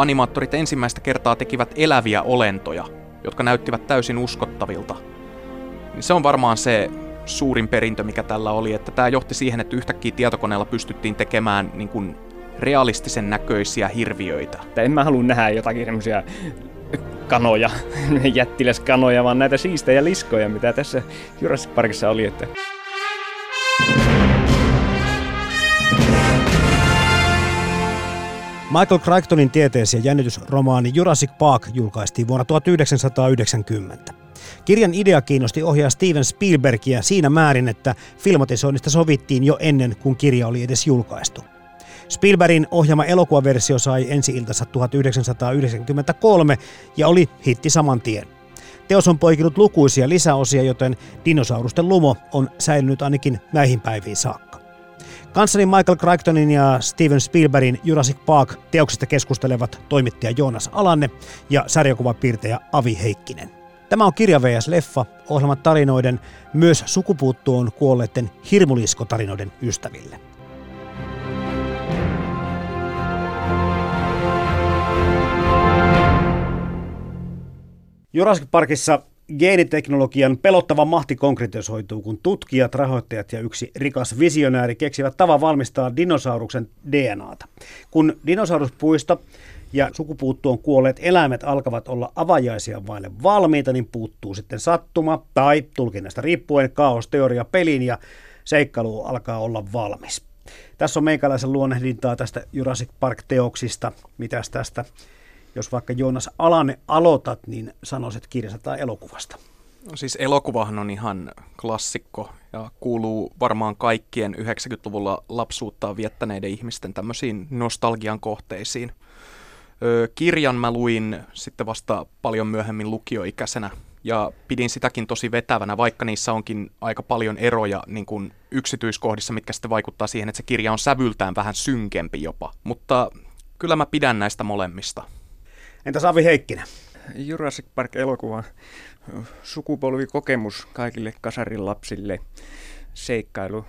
Animaattorit ensimmäistä kertaa tekivät eläviä olentoja, jotka näyttivät täysin uskottavilta. Niin se on varmaan se suurin perintö, mikä tällä oli, että tämä johti siihen, että yhtäkkiä tietokoneella pystyttiin tekemään niin kuin realistisen näköisiä hirviöitä. En mä halua nähdä jotakin semmoisia kanoja, jättiläskanoja, vaan näitä siistejä liskoja, mitä tässä Jurassic Parkissa oli. Että... Michael Crichtonin tietees- ja jännitysromaani Jurassic Park julkaistiin vuonna 1990. Kirjan idea kiinnosti ohjaaja Steven Spielbergia siinä määrin, että filmatisoinnista sovittiin jo ennen kuin kirja oli edes julkaistu. Spielbergin ohjaama elokuvaversio sai ensi-iltansa 1993 ja oli hitti saman tien. Teos on poikinut lukuisia lisäosia, joten dinosaurusten lumo on säilynyt ainakin näihin päiviin saakka. Kanssani Michael Crichtonin ja Steven Spielbergin Jurassic Park teoksista keskustelevat toimittaja Joonas Alanne ja sarjakuvapiirtejä Avi Heikkinen. Tämä on Kirja vs. Leffa, ohjelman tarinoiden, myös sukupuuttoon kuolleiden hirmuliskotarinoiden ystäville. Jurassic Parkissa geeniteknologian pelottava mahti konkretisoituu, kun tutkijat, rahoittajat ja yksi rikas visionääri keksivät tavan valmistaa dinosauruksen DNAta. Kun dinosauruspuisto ja sukupuuttoon kuolleet eläimet alkavat olla avajaisia vaille valmiita, niin puuttuu sitten sattuma tai tulkinnasta riippuen kaosteoria pelin ja seikkailu alkaa olla valmis. Tässä on meikäläisen luonnehdintaa tästä Jurassic Park-teoksista. Mitäs tästä jos vaikka Joonas Alanne aloitat, niin sanoisit kirjasta tai elokuvasta. No siis elokuvahan on ihan klassikko ja kuuluu varmaan kaikkien 90-luvulla lapsuuttaan viettäneiden ihmisten tämmöisiin nostalgian kohteisiin. Öö, kirjan mä luin sitten vasta paljon myöhemmin lukioikäisenä ja pidin sitäkin tosi vetävänä, vaikka niissä onkin aika paljon eroja niin kuin yksityiskohdissa, mitkä sitten vaikuttaa siihen, että se kirja on sävyltään vähän synkempi jopa. Mutta kyllä mä pidän näistä molemmista. Entä Savi Heikkinen? Jurassic Park-elokuva sukupolvikokemus kaikille kasarin lapsille. Seikkailu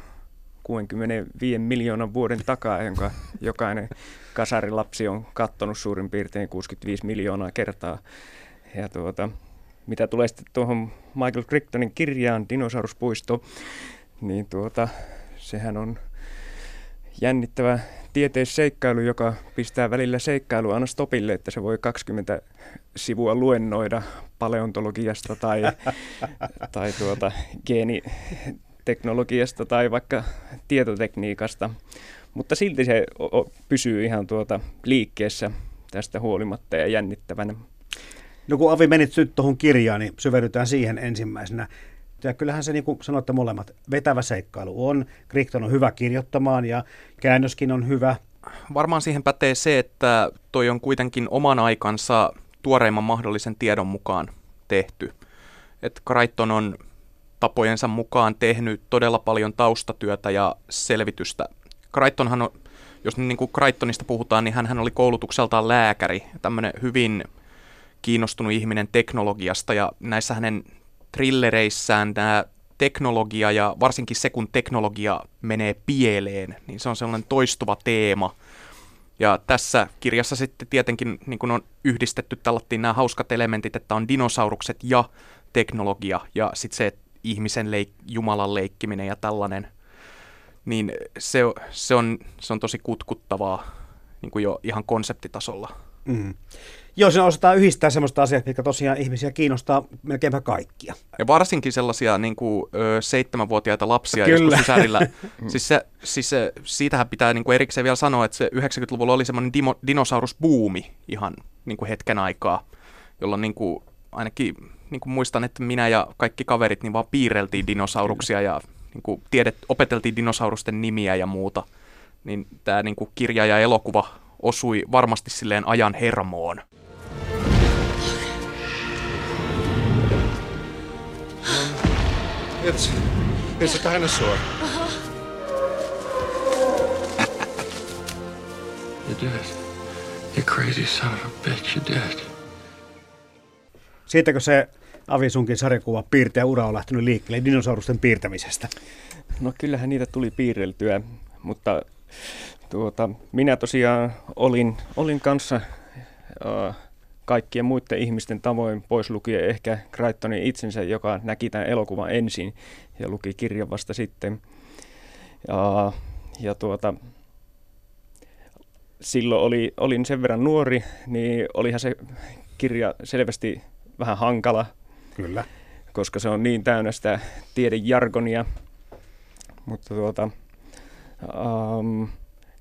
65 miljoonan vuoden takaa, jonka jokainen kasarilapsi on kattonut suurin piirtein 65 miljoonaa kertaa. Ja tuota, mitä tulee sitten tuohon Michael Crichtonin kirjaan Dinosauruspuisto, niin tuota, sehän on jännittävä tieteisseikkailu, joka pistää välillä seikkailu aina stopille, että se voi 20 sivua luennoida paleontologiasta tai, tai tuota, geeniteknologiasta tai vaikka tietotekniikasta. Mutta silti se pysyy ihan tuota liikkeessä tästä huolimatta ja jännittävänä. No kun Avi menit nyt tuohon kirjaan, niin syvennytään siihen ensimmäisenä. Ja kyllähän se, niin kuin sanotte molemmat, vetävä seikkailu on. Crichton on hyvä kirjoittamaan ja käännöskin on hyvä. Varmaan siihen pätee se, että toi on kuitenkin oman aikansa tuoreimman mahdollisen tiedon mukaan tehty. Että Crichton on tapojensa mukaan tehnyt todella paljon taustatyötä ja selvitystä. Crichtonhan on, jos niin kuin Crichtonista puhutaan, niin hän oli koulutukseltaan lääkäri, tämmöinen hyvin kiinnostunut ihminen teknologiasta ja näissä hänen trillereissään tämä teknologia ja varsinkin se, kun teknologia menee pieleen, niin se on sellainen toistuva teema. Ja tässä kirjassa sitten tietenkin niin kun on yhdistetty tällattiin nämä hauskat elementit, että on dinosaurukset ja teknologia ja sitten se ihmisen leik- Jumalan leikkiminen ja tällainen, niin se, se, on, se on tosi kutkuttavaa niin kuin jo ihan konseptitasolla. Mm. Joo, siinä osataan yhdistää semmoista asiaa, mikä tosiaan ihmisiä kiinnostaa melkeinpä kaikkia. Ja varsinkin sellaisia niin kuin, ö, seitsemänvuotiaita lapsia Kyllä. joskus sisärillä. siis se, siis se, siitähän pitää niin kuin erikseen vielä sanoa, että se 90-luvulla oli semmoinen dimo, dinosaurusbuumi ihan niin kuin hetken aikaa, jolloin niin kuin, ainakin niin kuin muistan, että minä ja kaikki kaverit niin vaan piirreltiin dinosauruksia ja niin kuin tiedet, opeteltiin dinosaurusten nimiä ja muuta. Niin tämä niin kuin kirja ja elokuva osui varmasti silleen ajan hermoon. It's it's a dinosaur. You did it. You crazy son of a bitch, you did it. Siitäkö se Avisunkin sarjakuva piirtäjä ura on lähtenyt liikkeelle dinosaurusten piirtämisestä? No kyllähän niitä tuli piirreltyä, mutta tuota, minä tosiaan olin, olin kanssa äh, kaikkien muiden ihmisten tavoin pois lukien ehkä Crichtonin itsensä, joka näki tämän elokuvan ensin ja luki kirjan vasta sitten. Ja, ja tuota, silloin oli, olin sen verran nuori, niin olihan se kirja selvästi vähän hankala, Kyllä. koska se on niin täynnä sitä tiedejargonia. Mutta tuota, um,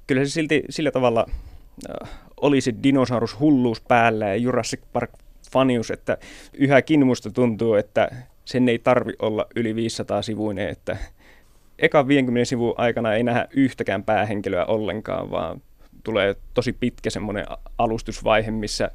kyllä se silti sillä tavalla uh, oli se dinosaurushulluus päällä ja Jurassic Park fanius, että yhäkin musta tuntuu, että sen ei tarvi olla yli 500 sivuinen, että eka 50 sivun aikana ei nähdä yhtäkään päähenkilöä ollenkaan, vaan tulee tosi pitkä semmoinen alustusvaihe, missä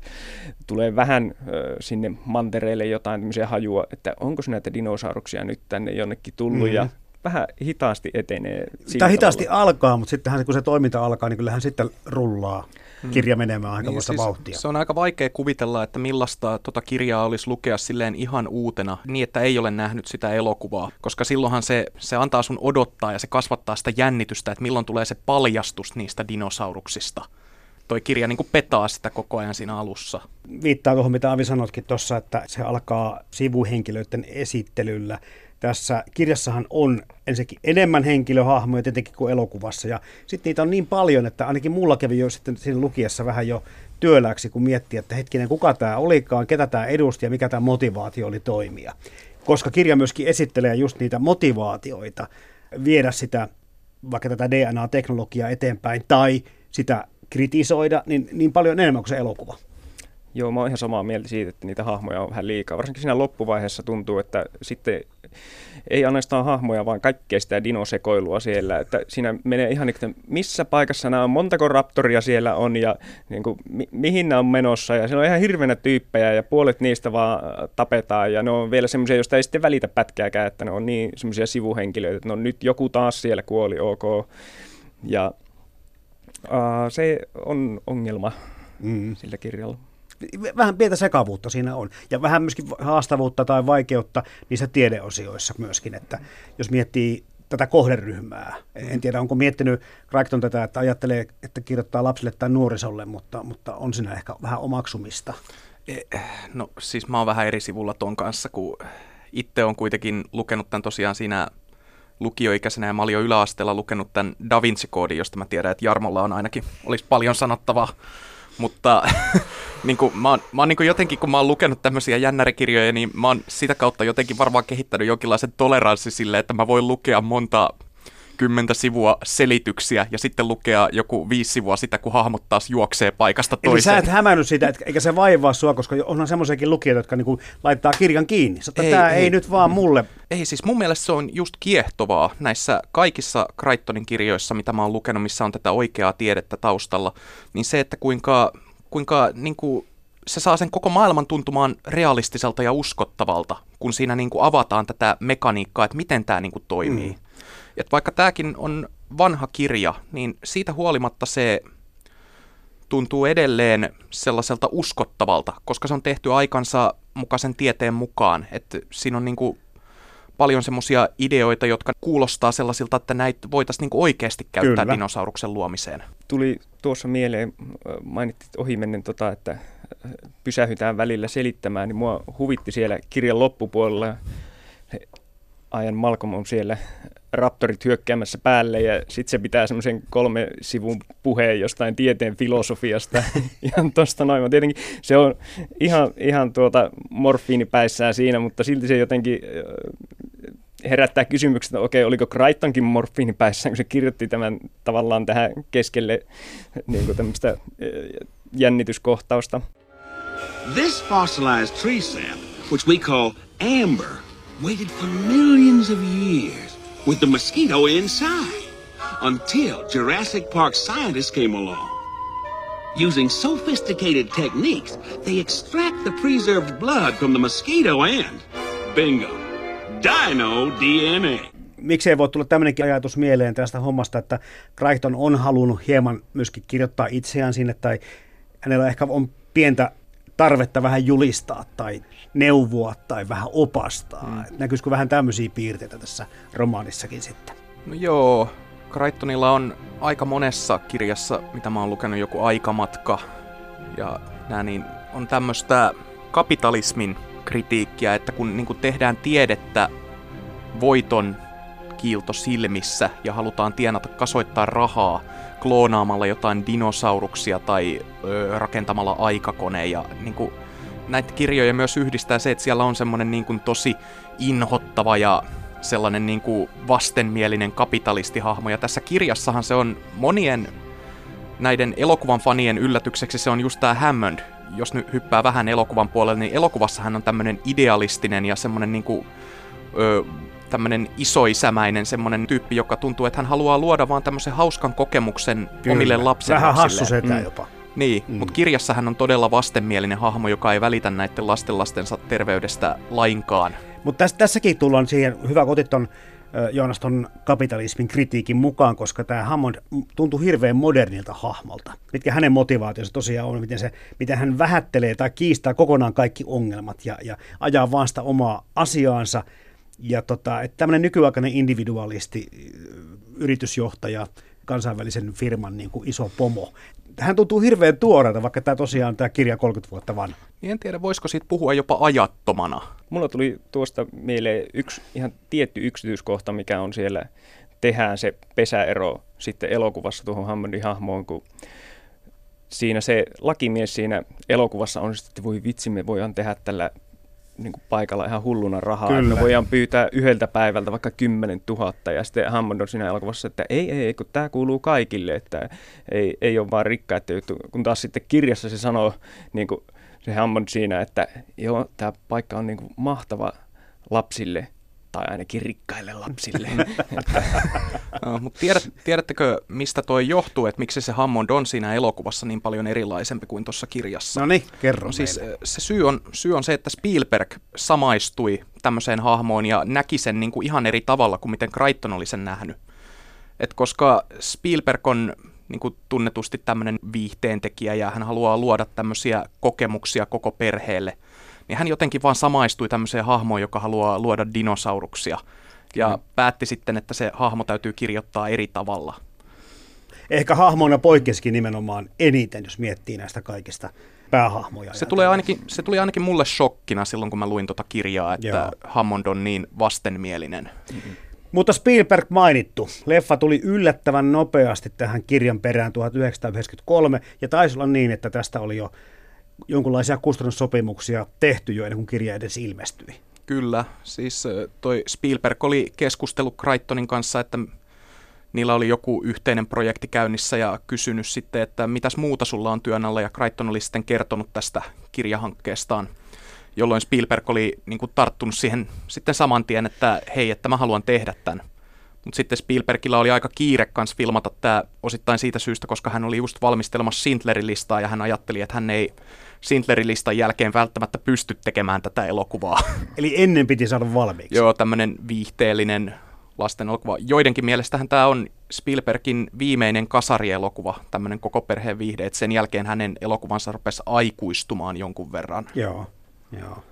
tulee vähän ö, sinne mantereelle jotain tämmöisiä hajua, että onko näitä dinosauruksia nyt tänne jonnekin tullut mm-hmm. ja vähän hitaasti etenee. Tämä hitaasti tavalla. alkaa, mutta sittenhän kun se toiminta alkaa, niin kyllähän sitten rullaa kirja menemään aika niin, siis vauhtia. Se on aika vaikea kuvitella, että millaista tota kirjaa olisi lukea silleen ihan uutena, niin että ei ole nähnyt sitä elokuvaa, koska silloinhan se, se antaa sun odottaa ja se kasvattaa sitä jännitystä, että milloin tulee se paljastus niistä dinosauruksista. Toi kirja niin kuin petaa sitä koko ajan siinä alussa. Viittaa tuohon, mitä Avi sanotkin tuossa, että se alkaa sivuhenkilöiden esittelyllä tässä kirjassahan on ensinnäkin enemmän henkilöhahmoja tietenkin kuin elokuvassa. Ja sitten niitä on niin paljon, että ainakin mulla kävi jo sitten siinä lukiessa vähän jo työläksi, kun miettii, että hetkinen, kuka tämä olikaan, ketä tämä edusti ja mikä tämä motivaatio oli toimia. Koska kirja myöskin esittelee just niitä motivaatioita viedä sitä, vaikka tätä DNA-teknologiaa eteenpäin tai sitä kritisoida, niin, niin paljon enemmän kuin se elokuva. Joo, mä oon ihan samaa mieltä siitä, että niitä hahmoja on vähän liikaa. Varsinkin siinä loppuvaiheessa tuntuu, että sitten ei ainoastaan hahmoja, vaan kaikkea sitä dinosekoilua siellä. Että siinä menee ihan niin, että missä paikassa nämä on, montako raptoria siellä on ja niin kuin, mi- mihin nämä on menossa. Ja siinä on ihan hirveänä tyyppejä ja puolet niistä vaan tapetaan. Ja ne on vielä semmoisia, joista ei sitten välitä pätkääkään, että ne on niin semmoisia sivuhenkilöitä, että no nyt joku taas siellä kuoli, ok. Ja uh, se on ongelma mm. sillä kirjalla vähän pientä sekavuutta siinä on. Ja vähän myöskin haastavuutta tai vaikeutta niissä tiedeosioissa myöskin, että jos miettii tätä kohderyhmää. En tiedä, onko miettinyt Crichton tätä, että ajattelee, että kirjoittaa lapsille tai nuorisolle, mutta, mutta on siinä ehkä vähän omaksumista. E, no siis mä oon vähän eri sivulla ton kanssa, kun itse on kuitenkin lukenut tämän tosiaan siinä lukioikäisenä ja mä olin jo yläasteella lukenut tämän Da Vinci-koodin, josta mä tiedän, että Jarmolla on ainakin, olisi paljon sanottavaa. Mutta niin kuin, mä oon, mä oon niin kuin jotenkin, kun mä oon lukenut tämmöisiä jännärikirjoja, niin mä oon sitä kautta jotenkin varmaan kehittänyt jonkinlaisen toleranssi sille, että mä voin lukea monta kymmentä sivua selityksiä ja sitten lukea joku viisi sivua sitä, kun hahmot taas juoksee paikasta toiseen. Eli sä et hämännyt sitä, eikä se vaivaa sua, koska onhan semmoisiakin lukijoita, jotka niinku laittaa kirjan kiinni. Sä, ei, tämä ei, ei nyt vaan mulle. Ei, siis mun mielestä se on just kiehtovaa näissä kaikissa Crichtonin kirjoissa, mitä mä oon lukenut, missä on tätä oikeaa tiedettä taustalla, niin se, että kuinka, kuinka niin kuin, se saa sen koko maailman tuntumaan realistiselta ja uskottavalta, kun siinä niin kuin avataan tätä mekaniikkaa, että miten tämä niin kuin toimii. Mm. Et vaikka tämäkin on vanha kirja, niin siitä huolimatta se tuntuu edelleen sellaiselta uskottavalta, koska se on tehty aikansa mukaisen tieteen mukaan. Että siinä on niin kuin paljon semmoisia ideoita, jotka kuulostaa sellaisilta, että näitä voitaisiin niin oikeasti käyttää Kyllä. dinosauruksen luomiseen. Tuli tuossa mieleen, mainittit ohimennen, tota, että pysähytään välillä selittämään, niin mua huvitti siellä kirjan loppupuolella. Ajan Malcolm on siellä raptorit hyökkäämässä päälle ja sitten se pitää semmoisen kolme sivun puheen jostain tieteen filosofiasta. ihan tosta noin. Tietenkin se on ihan, ihan tuota morfiinipäissään siinä, mutta silti se jotenkin herättää kysymykset, että okei, oliko Crichtonkin morfiinipäissään, kun se kirjoitti tämän tavallaan tähän keskelle niin kuin tämmöistä jännityskohtausta. This fossilized tree sap, which we call amber, waited for millions of years with the mosquito inside until Jurassic Park scientists came along. Using sophisticated techniques, they extract the preserved blood from the mosquito and bingo, dino DNA. Miksi ei voi tulla tämmöinenkin ajatus mieleen tästä hommasta, että Crichton on halunnut hieman myöskin kirjoittaa itseään sinne, tai hänellä ehkä on pientä tarvetta vähän julistaa tai neuvoa tai vähän opastaa. Mm. Näkyisikö vähän tämmöisiä piirteitä tässä romaanissakin sitten? No joo, Crichtonilla on aika monessa kirjassa, mitä mä oon lukenut, joku aikamatka ja nää, niin on tämmöistä kapitalismin kritiikkiä, että kun niin kun tehdään tiedettä voiton kiilto silmissä ja halutaan tienata, kasoittaa rahaa kloonaamalla jotain dinosauruksia tai ö, rakentamalla aikakone ja niin kuin, näitä kirjoja myös yhdistää se, että siellä on semmoinen niin kuin, tosi inhottava ja sellainen niin kuin, vastenmielinen kapitalistihahmo. Ja tässä kirjassahan se on monien näiden elokuvan fanien yllätykseksi se on just tämä Hammond. Jos nyt hyppää vähän elokuvan puolelle, niin elokuvassa hän on tämmöinen idealistinen ja semmoinen niin kuin, ö, tämmöinen isoisämäinen semmoinen tyyppi, joka tuntuu, että hän haluaa luoda vaan tämmöisen hauskan kokemuksen Kyllä. omille lapsille. Vähän hassu mm. jopa. Niin, mm. mutta kirjassa hän on todella vastenmielinen hahmo, joka ei välitä näiden lastenlastensa terveydestä lainkaan. Mutta täs, tässäkin tullaan siihen, hyvä kotit ton Joonas ton kapitalismin kritiikin mukaan, koska tämä Hammond tuntuu hirveän modernilta hahmolta. Mitkä hänen motivaationsa tosiaan on, miten, se, miten hän vähättelee tai kiistää kokonaan kaikki ongelmat ja, ja ajaa vaan sitä omaa asiaansa – ja tota, että tämmöinen nykyaikainen individualisti, yritysjohtaja, kansainvälisen firman niin kuin iso pomo. Hän tuntuu hirveän tuoreelta, vaikka tämä tosiaan tämä kirja 30 vuotta vanha. Niin en tiedä, voisiko siitä puhua jopa ajattomana. Mulla tuli tuosta mieleen yksi ihan tietty yksityiskohta, mikä on siellä, tehdään se pesäero sitten elokuvassa tuohon Hammondin hahmoon, kun siinä se lakimies siinä elokuvassa on että voi vitsi, me voidaan tehdä tällä niin kuin paikalla ihan hulluna rahaa. Kyllä. Me voidaan pyytää yhdeltä päivältä vaikka 10 000 ja sitten Hammond on siinä elokuvassa, että ei, ei, kun tämä kuuluu kaikille, että ei, ei ole vaan rikkaita juttu. Kun taas sitten kirjassa se sanoo, niin kuin se Hammond siinä, että joo, tämä paikka on niin kuin mahtava lapsille, tai ainakin rikkaille lapsille. no, mutta tiedät, tiedättekö, mistä toi johtuu, että miksi se Hammond on siinä elokuvassa niin paljon erilaisempi kuin tuossa kirjassa? No niin, kerro no, siis, Se syy on, syy on se, että Spielberg samaistui tämmöiseen hahmoon ja näki sen niin kuin ihan eri tavalla kuin miten Crichton oli sen nähnyt. Et koska Spielberg on niin kuin tunnetusti tämmöinen viihteentekijä ja hän haluaa luoda tämmöisiä kokemuksia koko perheelle – niin hän jotenkin vaan samaistui tämmöiseen hahmoon, joka haluaa luoda dinosauruksia. Ja mm. päätti sitten, että se hahmo täytyy kirjoittaa eri tavalla. Ehkä hahmona poikkesikin nimenomaan eniten, jos miettii näistä kaikista päähahmoja. Se, tulee ainakin, se tuli ainakin mulle shokkina silloin, kun mä luin tuota kirjaa, että Joo. Hammond on niin vastenmielinen. Mm-hmm. Mutta Spielberg mainittu. Leffa tuli yllättävän nopeasti tähän kirjan perään 1993, ja taisi olla niin, että tästä oli jo jonkinlaisia kustannussopimuksia tehty jo ennen kuin kirja edes ilmestyi. Kyllä, siis toi Spielberg oli keskustellut Crichtonin kanssa, että niillä oli joku yhteinen projekti käynnissä ja kysynyt sitten, että mitäs muuta sulla on työn alla ja Crichton oli sitten kertonut tästä kirjahankkeestaan, jolloin Spielberg oli niin kuin, tarttunut siihen sitten saman tien, että hei, että mä haluan tehdä tämän. Mutta sitten Spielbergillä oli aika kiire kanssa filmata tämä osittain siitä syystä, koska hän oli just valmistelemassa Sindlerin listaa ja hän ajatteli, että hän ei Sindlerin listan jälkeen välttämättä pysty tekemään tätä elokuvaa. Eli ennen piti saada valmiiksi. Joo, tämmöinen viihteellinen lasten elokuva. Joidenkin mielestähän tämä on Spielbergin viimeinen kasarielokuva, tämmöinen koko perheen viihde, että sen jälkeen hänen elokuvansa rupesi aikuistumaan jonkun verran. Joo, joo.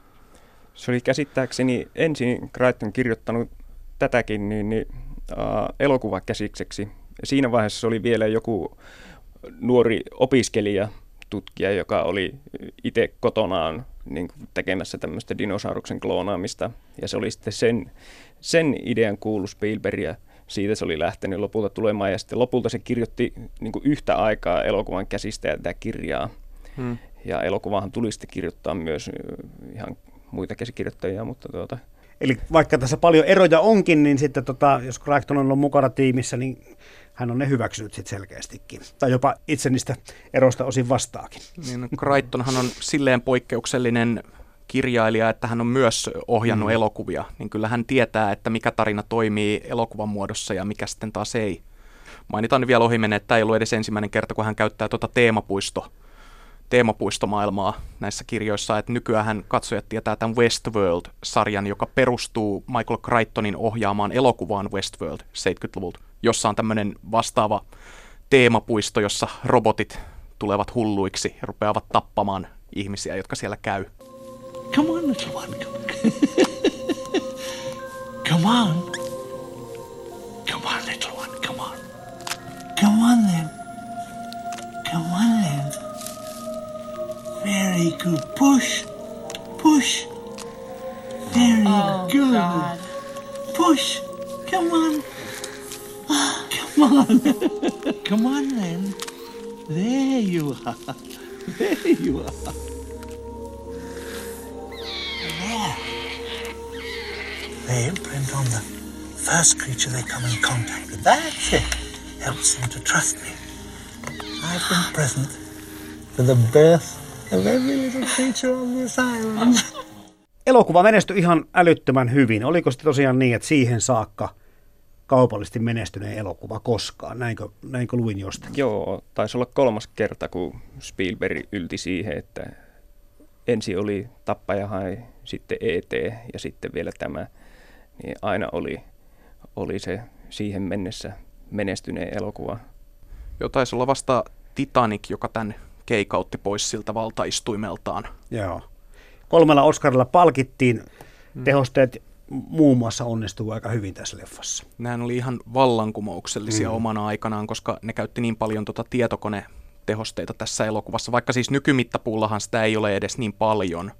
Se oli käsittääkseni ensin Crichton kirjoittanut tätäkin niin, niin, uh, elokuvakäsikseksi. Siinä vaiheessa se oli vielä joku nuori opiskelija, tutkija, joka oli itse kotonaan niin kuin tekemässä tämmöistä dinosauruksen kloonaamista. Ja se oli sitten sen, sen idean kuulu Spielbergia siitä se oli lähtenyt lopulta tulemaan. Ja sitten lopulta se kirjoitti niin kuin yhtä aikaa elokuvan käsistä ja tätä kirjaa. Hmm. Ja elokuvahan tuli sitten kirjoittaa myös ihan muita käsikirjoittajia, mutta tuota, Eli vaikka tässä paljon eroja onkin, niin sitten tota, jos Crichton on ollut mukana tiimissä, niin hän on ne hyväksynyt sitten selkeästikin. Tai jopa itse niistä eroista osin vastaakin. Niin, no, Crichtonhan on silleen poikkeuksellinen kirjailija, että hän on myös ohjannut mm. elokuvia, niin kyllä hän tietää, että mikä tarina toimii elokuvan muodossa ja mikä sitten taas ei. Mainitaan vielä ohimennen, että tämä ei ollut edes ensimmäinen kerta, kun hän käyttää tuota teemapuisto teemapuistomaailmaa näissä kirjoissa, että nykyään katsojat tietää tämän Westworld-sarjan, joka perustuu Michael Crichtonin ohjaamaan elokuvaan Westworld 70-luvulta, jossa on tämmöinen vastaava teemapuisto, jossa robotit tulevat hulluiksi ja rupeavat tappamaan ihmisiä, jotka siellä käy. Come on, little one. Come on. Come on, little one. Come on. Come on then. Come on then. Very good. Push. Push. Very oh, good. God. Push. Come on. Come on. Come on then. There you are. There you are. There. They imprint on the first creature they come in contact with. That's it. Helps them to trust me. I've been present for the birth of every little creature on this island. Elokuva menestyi ihan älyttömän hyvin. Oliko se tosiaan niin, että siihen saakka kaupallisesti menestyneen elokuva koskaan? Näinkö, näinkö luin jostakin? Joo, taisi olla kolmas kerta, kun Spielberg ylti siihen, että ensi oli Tappaja hai, sitten ET ja sitten vielä tämä. Niin aina oli, oli se siihen mennessä menestyneen elokuva. Joo, taisi olla vasta Titanic, joka tämän keikautti pois siltä valtaistuimeltaan. Joo. Kolmella Oscarilla palkittiin. Hmm. Tehosteet muun muassa onnistuu aika hyvin tässä leffassa. Nämä oli ihan vallankumouksellisia mm. omana aikanaan, koska ne käytti niin paljon tuota tietokone tehosteita tässä elokuvassa, vaikka siis nykymittapuullahan sitä ei ole edes niin paljon.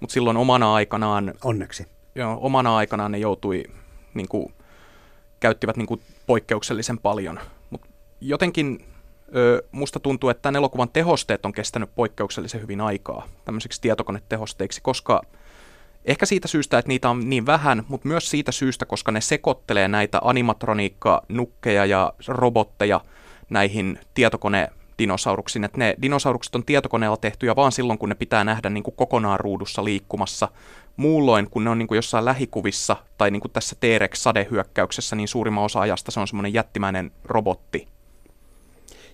Mutta silloin omana aikanaan... Onneksi. Joo, omana aikanaan ne joutui, niin kuin, käyttivät niin kuin, poikkeuksellisen paljon. Mutta jotenkin ö, musta tuntuu, että tämän elokuvan tehosteet on kestänyt poikkeuksellisen hyvin aikaa tämmöiseksi tietokonetehosteiksi, koska ehkä siitä syystä, että niitä on niin vähän, mutta myös siitä syystä, koska ne sekoittelee näitä animatroniikka-nukkeja ja robotteja näihin tietokone dinosauruksiin, että ne dinosaurukset on tietokoneella tehtyjä vaan silloin, kun ne pitää nähdä niin kuin kokonaan ruudussa liikkumassa. Muulloin, kun ne on niin kuin jossain lähikuvissa tai niin kuin tässä T-Rex-sadehyökkäyksessä, niin suurimman osa ajasta se on semmoinen jättimäinen robotti,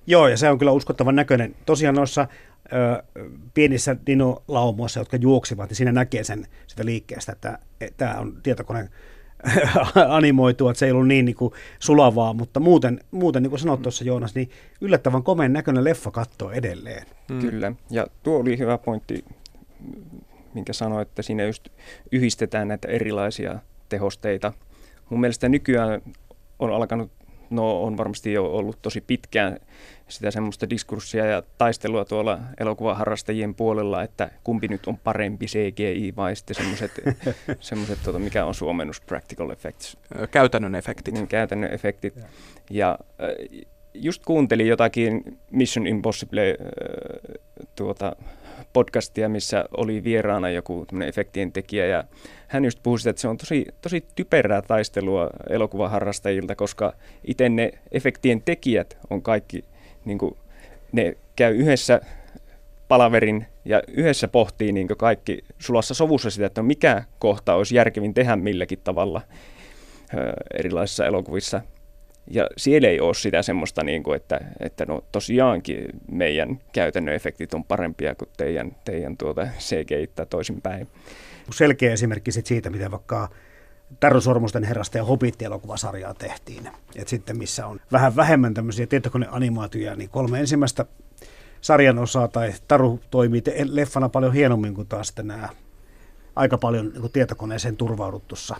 Joo, ja se on kyllä uskottavan näköinen. Tosiaan noissa ö, pienissä dinolaumoissa, jotka juoksivat, niin siinä näkee sen sitä liikkeestä, että tämä on tietokone animoitu, että se ei ollut niin, niin kuin sulavaa, mutta muuten, muuten niin kuin sanoit tuossa Joonas, niin yllättävän komeen näköinen leffa kattoo edelleen. Mm. Kyllä, ja tuo oli hyvä pointti, minkä sanoit, että siinä just yhdistetään näitä erilaisia tehosteita. Mun mielestä nykyään on alkanut no on varmasti jo ollut tosi pitkään sitä semmoista diskurssia ja taistelua tuolla elokuvaharrastajien puolella, että kumpi nyt on parempi CGI vai sitten semmoiset, semmoiset tuota, mikä on suomennus, practical effects. Käytännön efektit. Niin, käytännön efektit. Ja, ja just kuuntelin jotakin Mission Impossible tuota, podcastia, missä oli vieraana joku efektien tekijä ja hän just puhui sitä, että se on tosi, tosi typerää taistelua elokuvaharrastajilta, koska itse ne efektien tekijät on kaikki, niin kuin, ne käy yhdessä palaverin ja yhdessä pohtii niin kaikki sulassa sovussa sitä, että mikä kohta olisi järkevin tehdä milläkin tavalla erilaisissa elokuvissa. Ja siellä ei ole sitä semmoista, niin kuin, että, että no tosiaankin meidän käytännön efektit on parempia kuin teidän, teidän tuota CGI toisinpäin. Selkeä esimerkki sit siitä, miten vaikka Taru Sormusten herrasta ja Hobbit-elokuvasarjaa tehtiin. Et sitten missä on vähän vähemmän tämmöisiä tietokoneanimaatioja, niin kolme ensimmäistä sarjan osaa tai Taru toimii te- leffana paljon hienommin kuin taas nämä aika paljon niin tietokoneeseen turvauduttussa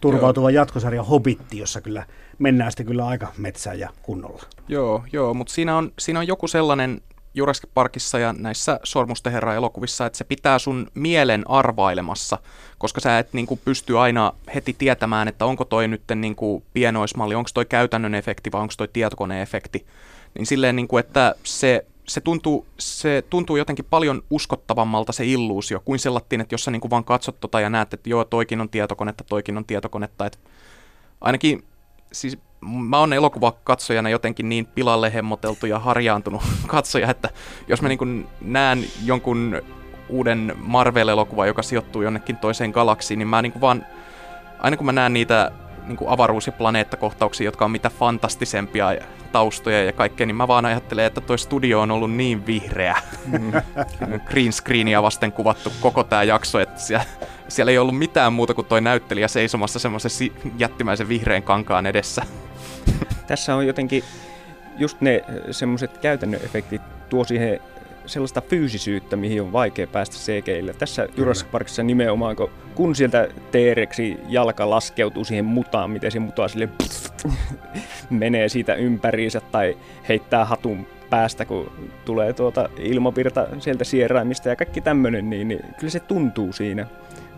turvautuva joo. jatkosarja Hobbitti, jossa kyllä mennään sitten kyllä aika metsään ja kunnolla. Joo, joo mutta siinä on, siinä on joku sellainen Jurassic Parkissa ja näissä Sormusten herra elokuvissa, että se pitää sun mielen arvailemassa, koska sä et niin kuin, pysty aina heti tietämään, että onko toi nyt niin kuin, pienoismalli, onko toi käytännön efekti vai onko toi tietokoneefekti. Niin silleen, niin kuin, että se, se, tuntuu, se tuntuu jotenkin paljon uskottavammalta se illuusio, kuin sellattiin, että jos sä niin kuin vaan katsot tota ja näet, että joo, toikin on tietokonetta, toikin on tietokonetta, että ainakin siis mä oon elokuvakatsojana jotenkin niin pilalle hemmoteltu ja harjaantunut katsoja, että jos mä niin näen jonkun uuden Marvel-elokuva, joka sijoittuu jonnekin toiseen galaksiin, niin mä niin vaan, aina kun mä näen niitä niin avaruus- ja planeettakohtauksia, jotka on mitä fantastisempia taustoja ja kaikkea, niin mä vaan ajattelen, että toi studio on ollut niin vihreä. Mm. Green screenia vasten kuvattu koko tämä jakso, että siellä, siellä ei ollut mitään muuta kuin toi näyttelijä seisomassa semmoisen si- jättimäisen vihreän kankaan edessä. Tässä on jotenkin just ne semmoiset käytännön efektit tuo siihen sellaista fyysisyyttä, mihin on vaikea päästä CGille. Tässä Jurassic Parkissa nimenomaan, kun, kun sieltä T-rexi jalka laskeutuu siihen mutaan, miten se mutaa sille menee siitä ympäriinsä tai heittää hatun päästä, kun tulee tuota ilmavirta sieltä sieraimista ja kaikki tämmöinen, niin, niin kyllä se tuntuu siinä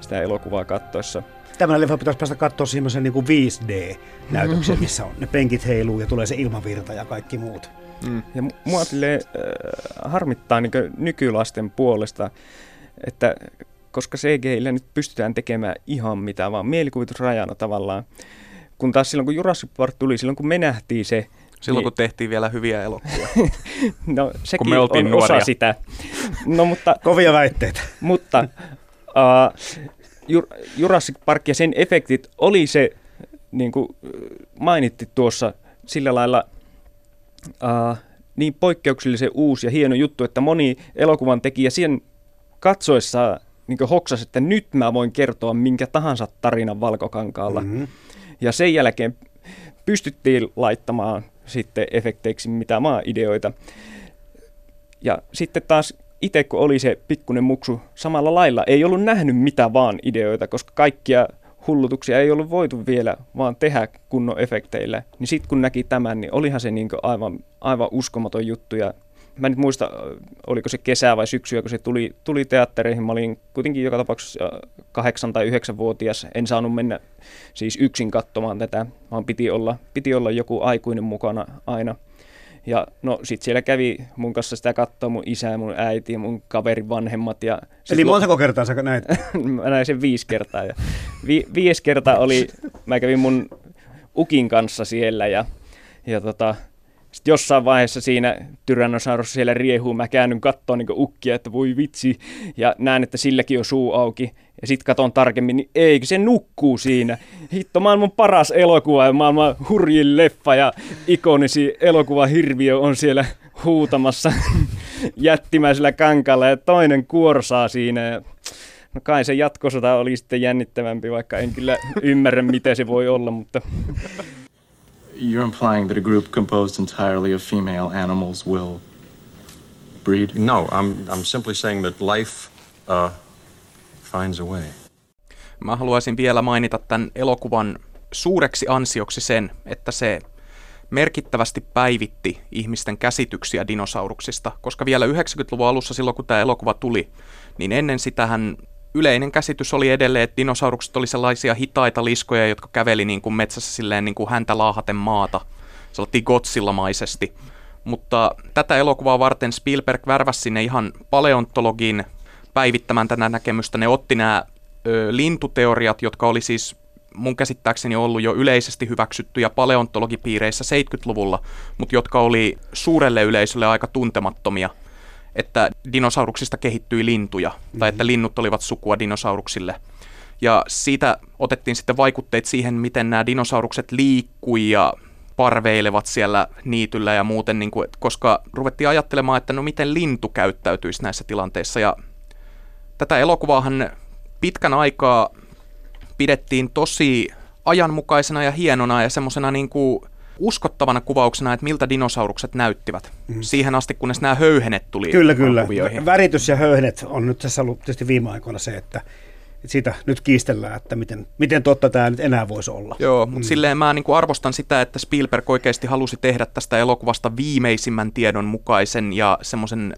sitä elokuvaa kattoessa. Tämän leffa pitäisi päästä katsoa semmoisen niin 5D-näytöksen, missä on ne penkit heiluu ja tulee se ilmavirta ja kaikki muut. Mm. Ja mua silleen, äh, harmittaa niin nykylasten puolesta, että koska CGillä nyt pystytään tekemään ihan mitä vaan, mielikuvitusrajana tavallaan. Kun taas silloin, kun Jurassic Park tuli, silloin kun me nähtiin se, Silloin niin, kun tehtiin vielä hyviä elokuvia. no sekin kun me on nuoria. osa sitä. No, mutta, Kovia väitteitä. Mutta uh, Jurassic Park ja sen efektit oli se, niin kuin mainitti tuossa, sillä lailla uh, niin poikkeuksellisen uusi ja hieno juttu, että moni elokuvan tekijä sen katsoessa niin hoksasi, että nyt mä voin kertoa minkä tahansa tarinan valkokankaalla. Mm-hmm. Ja sen jälkeen pystyttiin laittamaan sitten efekteiksi mitä maa ideoita. Ja sitten taas itse kun oli se pikkunen muksu samalla lailla, ei ollut nähnyt mitä vaan ideoita, koska kaikkia hullutuksia ei ollut voitu vielä vaan tehdä kunnon efekteillä. Niin sitten kun näki tämän, niin olihan se niin aivan, aivan uskomaton juttu. Ja mä en nyt muista, oliko se kesää vai syksyä, kun se tuli, tuli teattereihin. Mä olin kuitenkin joka tapauksessa kahdeksan tai yhdeksän vuotias. En saanut mennä siis yksin katsomaan tätä, vaan piti olla, piti olla joku aikuinen mukana aina. Ja no sit siellä kävi mun kanssa sitä katsoa mun isä, mun äiti mun kaverin vanhemmat. Ja Eli montako kertaa sä näit? mä näin sen viisi kertaa. Ja vi, viisi kertaa oli, mä kävin mun ukin kanssa siellä ja, ja tota, sitten jossain vaiheessa siinä Tyrannosaurus siellä riehuu, mä käännyn kattoon niin ukkia, että voi vitsi, ja näen, että silläkin on suu auki. Ja sitten katon tarkemmin, niin eikö se nukkuu siinä. Hitto, maailman paras elokuva ja maailman hurjin leffa ja ikonisi elokuva Hirviö on siellä huutamassa jättimäisellä kankalla ja toinen kuorsaa siinä. No kai se jatkosota oli sitten jännittävämpi, vaikka en kyllä ymmärrä, miten se voi olla, mutta You're implying that a group composed entirely of female animals will breed? No, I'm, I'm simply saying that life uh, finds a way. Mä haluaisin vielä mainita tämän elokuvan suureksi ansioksi sen, että se merkittävästi päivitti ihmisten käsityksiä dinosauruksista, koska vielä 90-luvun alussa silloin, kun tämä elokuva tuli, niin ennen sitähän yleinen käsitys oli edelleen, että dinosaurukset oli sellaisia hitaita liskoja, jotka käveli niin kuin metsässä silleen niin kuin häntä laahaten maata. Se oltiin Godzilla-maisesti. Mutta tätä elokuvaa varten Spielberg värväsi sinne ihan paleontologin päivittämään tänä näkemystä. Ne otti nämä ö, lintuteoriat, jotka oli siis mun käsittääkseni ollut jo yleisesti hyväksyttyjä paleontologipiireissä 70-luvulla, mutta jotka oli suurelle yleisölle aika tuntemattomia – että dinosauruksista kehittyi lintuja, mm-hmm. tai että linnut olivat sukua dinosauruksille. Ja siitä otettiin sitten vaikutteet siihen, miten nämä dinosaurukset liikkui ja parveilevat siellä niityllä ja muuten, niin kuin, koska ruvettiin ajattelemaan, että no miten lintu käyttäytyisi näissä tilanteissa. Ja tätä elokuvaahan pitkän aikaa pidettiin tosi ajanmukaisena ja hienona ja semmoisena niin kuin uskottavana kuvauksena, että miltä dinosaurukset näyttivät. Mm. Siihen asti, kunnes nämä höyhenet tuli Kyllä, kyllä. Kuvioihin. Väritys ja höyhenet on nyt tässä ollut tietysti viime aikoina se, että Siitä nyt kiistellään, että miten, miten totta tämä nyt enää voisi olla. Joo, mutta mm. silleen mä niin kuin arvostan sitä, että Spielberg oikeasti halusi tehdä tästä elokuvasta viimeisimmän tiedon mukaisen ja semmoisen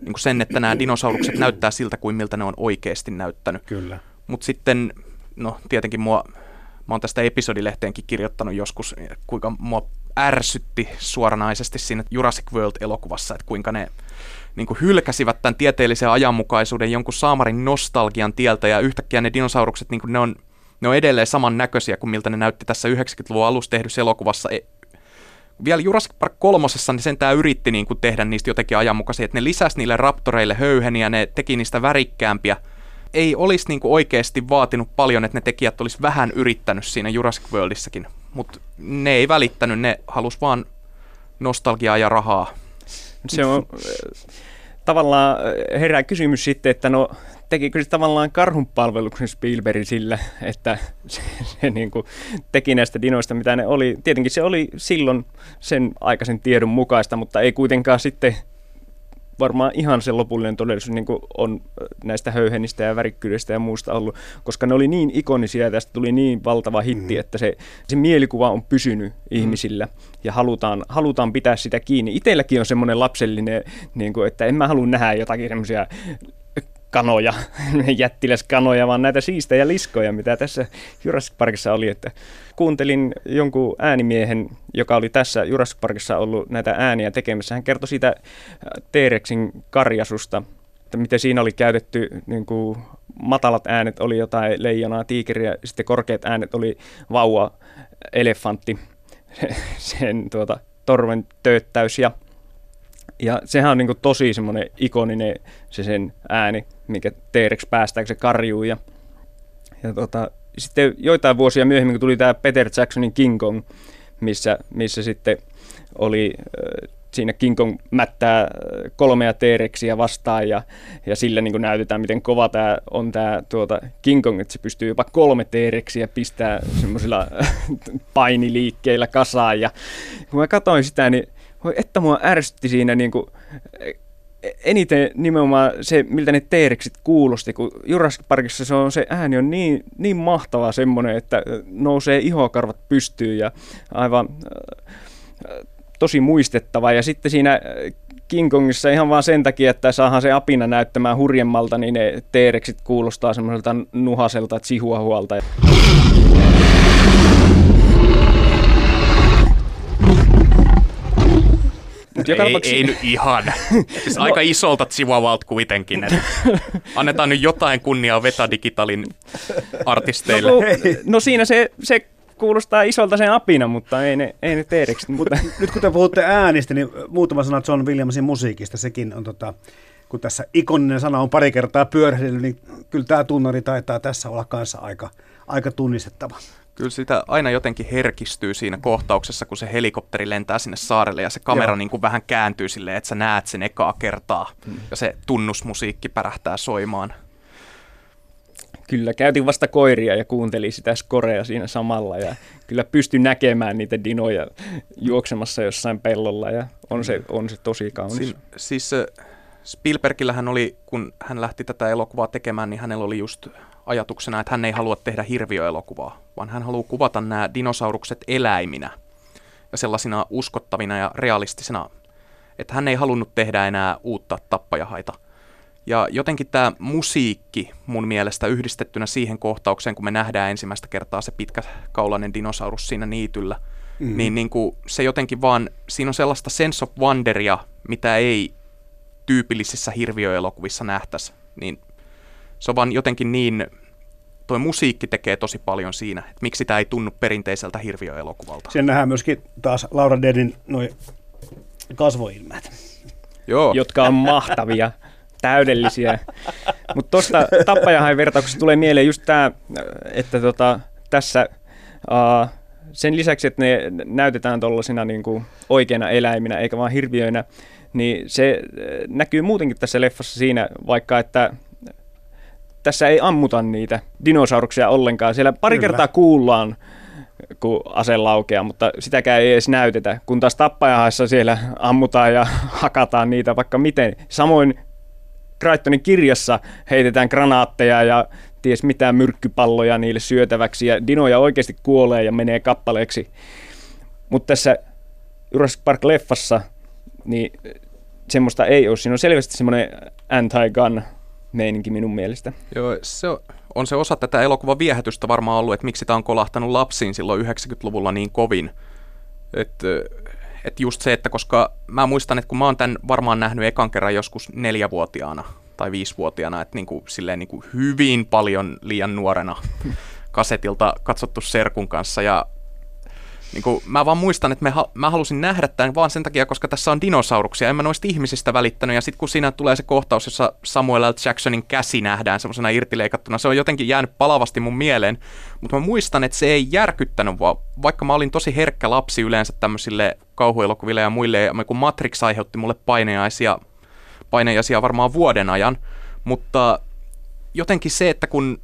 niin kuin sen, että nämä dinosaurukset näyttää siltä kuin miltä ne on oikeasti näyttänyt. Kyllä. Mutta sitten, no tietenkin mua, mä oon tästä episodilehteenkin kirjoittanut joskus, kuinka mua ärsytti suoranaisesti siinä Jurassic World-elokuvassa, että kuinka ne niin kuin hylkäsivät tämän tieteellisen ajanmukaisuuden jonkun saamarin nostalgian tieltä ja yhtäkkiä ne dinosaurukset, niin kuin ne, on, ne on edelleen samannäköisiä kuin miltä ne näytti tässä 90-luvun alussa tehdyssä elokuvassa. E, vielä Jurassic Park kolmosessa niin sen tämä yritti niin kuin tehdä niistä jotenkin ajanmukaisia, että ne lisäsi niille raptoreille höyheniä, ne teki niistä värikkäämpiä. Ei olisi niin kuin oikeasti vaatinut paljon, että ne tekijät olisi vähän yrittänyt siinä Jurassic Worldissakin, mutta ne ei välittänyt, ne halus vaan nostalgiaa ja rahaa. Se on tavallaan herää kysymys sitten, että no tekikö se tavallaan karhunpalveluksen Spielberg sillä, että se, se niin kuin teki näistä dinoista, mitä ne oli. Tietenkin se oli silloin sen aikaisen tiedon mukaista, mutta ei kuitenkaan sitten varmaan ihan se lopullinen todellisuus niin kuin on näistä höyhenistä ja värikkyydestä ja muusta ollut, koska ne oli niin ikonisia ja tästä tuli niin valtava hitti, mm. että se, se mielikuva on pysynyt mm. ihmisillä ja halutaan, halutaan pitää sitä kiinni. Itelläkin on semmoinen lapsellinen, niin kuin, että en mä halua nähdä jotakin semmoisia kanoja, jättiläskanoja, vaan näitä siistejä liskoja, mitä tässä Jurassic Parkissa oli. Että kuuntelin jonkun äänimiehen, joka oli tässä Jurassic Parkissa ollut näitä ääniä tekemässä. Hän kertoi siitä äh, T-Rexin karjasusta, että miten siinä oli käytetty niin kuin matalat äänet oli jotain leijonaa, tiikeriä, sitten korkeat äänet oli vauva, elefantti, sen tuota, torven tööttäys ja ja sehän on niin kuin tosi semmoinen ikoninen se sen ääni, mikä T-Rex päästää, kun se karjuu. Ja, ja tota, sitten joitain vuosia myöhemmin, kun tuli tämä Peter Jacksonin King Kong, missä, missä sitten oli siinä King Kong mättää kolmea T-Rexiä vastaan ja, ja sillä niin näytetään, miten kova tämä on tämä tuota King Kong, että se pystyy jopa kolme T-Rexiä pistää semmoisilla painiliikkeillä kasaan. Ja kun mä katsoin sitä, niin voi että mua ärsytti siinä niin kuin, eniten nimenomaan se, miltä ne teeriksit kuulosti, kun Jurassic Parkissa se, on, se ääni on niin, niin mahtava semmoinen, että nousee ihokarvat pystyyn ja aivan tosi muistettava. Ja sitten siinä King Kongissa ihan vaan sen takia, että saadaan se apina näyttämään hurjemmalta, niin ne teereksit kuulostaa semmoiselta nuhaselta chihuahualta. Mut joka ei, tapauksessa... ei nyt ihan. Siis no. aika isolta chihuahualta kuitenkin. Että annetaan nyt jotain kunniaa Veta Digitalin artisteille. No, no siinä se, se kuulostaa isolta sen apina, mutta ei ne, ei ne teereksi. Mutta... nyt kun te puhutte äänistä, niin muutama sana John Williamsin musiikista. Sekin on tota, kun tässä ikoninen sana on pari kertaa pyörähdellyt, niin kyllä tämä tunnari taitaa tässä olla kanssa aika, aika tunnistettava. Kyllä sitä aina jotenkin herkistyy siinä kohtauksessa, kun se helikopteri lentää sinne saarelle ja se kamera niin kuin vähän kääntyy silleen, että sä näet sen ekaa kertaa hmm. ja se tunnusmusiikki pärähtää soimaan. Kyllä, käytin vasta koiria ja kuuntelin sitä skorea siinä samalla ja kyllä pystyn näkemään niitä dinoja juoksemassa jossain pellolla ja on se, on se tosi kaunis. Si- siis Spielbergillähän oli, kun hän lähti tätä elokuvaa tekemään, niin hänellä oli just ajatuksena, että hän ei halua tehdä hirviöelokuvaa, vaan hän haluaa kuvata nämä dinosaurukset eläiminä ja sellaisina uskottavina ja realistisina, että hän ei halunnut tehdä enää uutta tappajahaita. Ja jotenkin tämä musiikki mun mielestä yhdistettynä siihen kohtaukseen, kun me nähdään ensimmäistä kertaa se pitkäkaulainen dinosaurus siinä niityllä, mm. niin, niin kuin se jotenkin vaan, siinä on sellaista sense of wonderia, mitä ei tyypillisissä hirviöelokuvissa nähtäisi. Niin se on vaan jotenkin niin, toi musiikki tekee tosi paljon siinä, että miksi tämä ei tunnu perinteiseltä hirviöelokuvalta. Sen nähdään myöskin taas Laura Dedin noin kasvoilmeet. Joo. Jotka on mahtavia, täydellisiä. Mutta tuosta tappajahain vertauksesta tulee mieleen just tämä, että tota, tässä uh, sen lisäksi, että ne näytetään tuollaisina niin oikeina eläiminä eikä vaan hirviöinä, niin se näkyy muutenkin tässä leffassa siinä, vaikka että tässä ei ammuta niitä dinosauruksia ollenkaan. Siellä pari Kyllä. kertaa kuullaan, kun ase laukeaa, mutta sitäkään ei edes näytetä. Kun taas tappajahaissa siellä ammutaan ja hakataan niitä vaikka miten. Samoin Crichtonin kirjassa heitetään granaatteja ja ties mitään myrkkypalloja niille syötäväksi ja dinoja oikeasti kuolee ja menee kappaleeksi. Mutta tässä Jurassic Park-leffassa niin semmoista ei ole. Siinä on selvästi semmoinen anti-gun meininki minun mielestä. Joo, se on, on se osa tätä elokuvan viehätystä varmaan ollut, että miksi tämä on kolahtanut lapsiin silloin 90-luvulla niin kovin. Että et just se, että koska mä muistan, että kun mä oon tämän varmaan nähnyt ekan kerran joskus neljävuotiaana tai viisivuotiaana, että niinku, silleen niinku hyvin paljon liian nuorena kasetilta katsottu serkun kanssa ja niin kuin, mä vaan muistan, että mä, mä halusin nähdä tämän vaan sen takia, koska tässä on dinosauruksia. En mä noista ihmisistä välittänyt. Ja sitten kun siinä tulee se kohtaus, jossa Samuel L. Jacksonin käsi nähdään semmoisena irtileikattuna, se on jotenkin jäänyt palavasti mun mieleen. Mutta mä muistan, että se ei järkyttänyt, vaan vaikka mä olin tosi herkkä lapsi yleensä tämmöisille kauhuelokuville ja muille, ja kun Matrix aiheutti mulle paineaisia, paineaisia varmaan vuoden ajan, mutta jotenkin se, että kun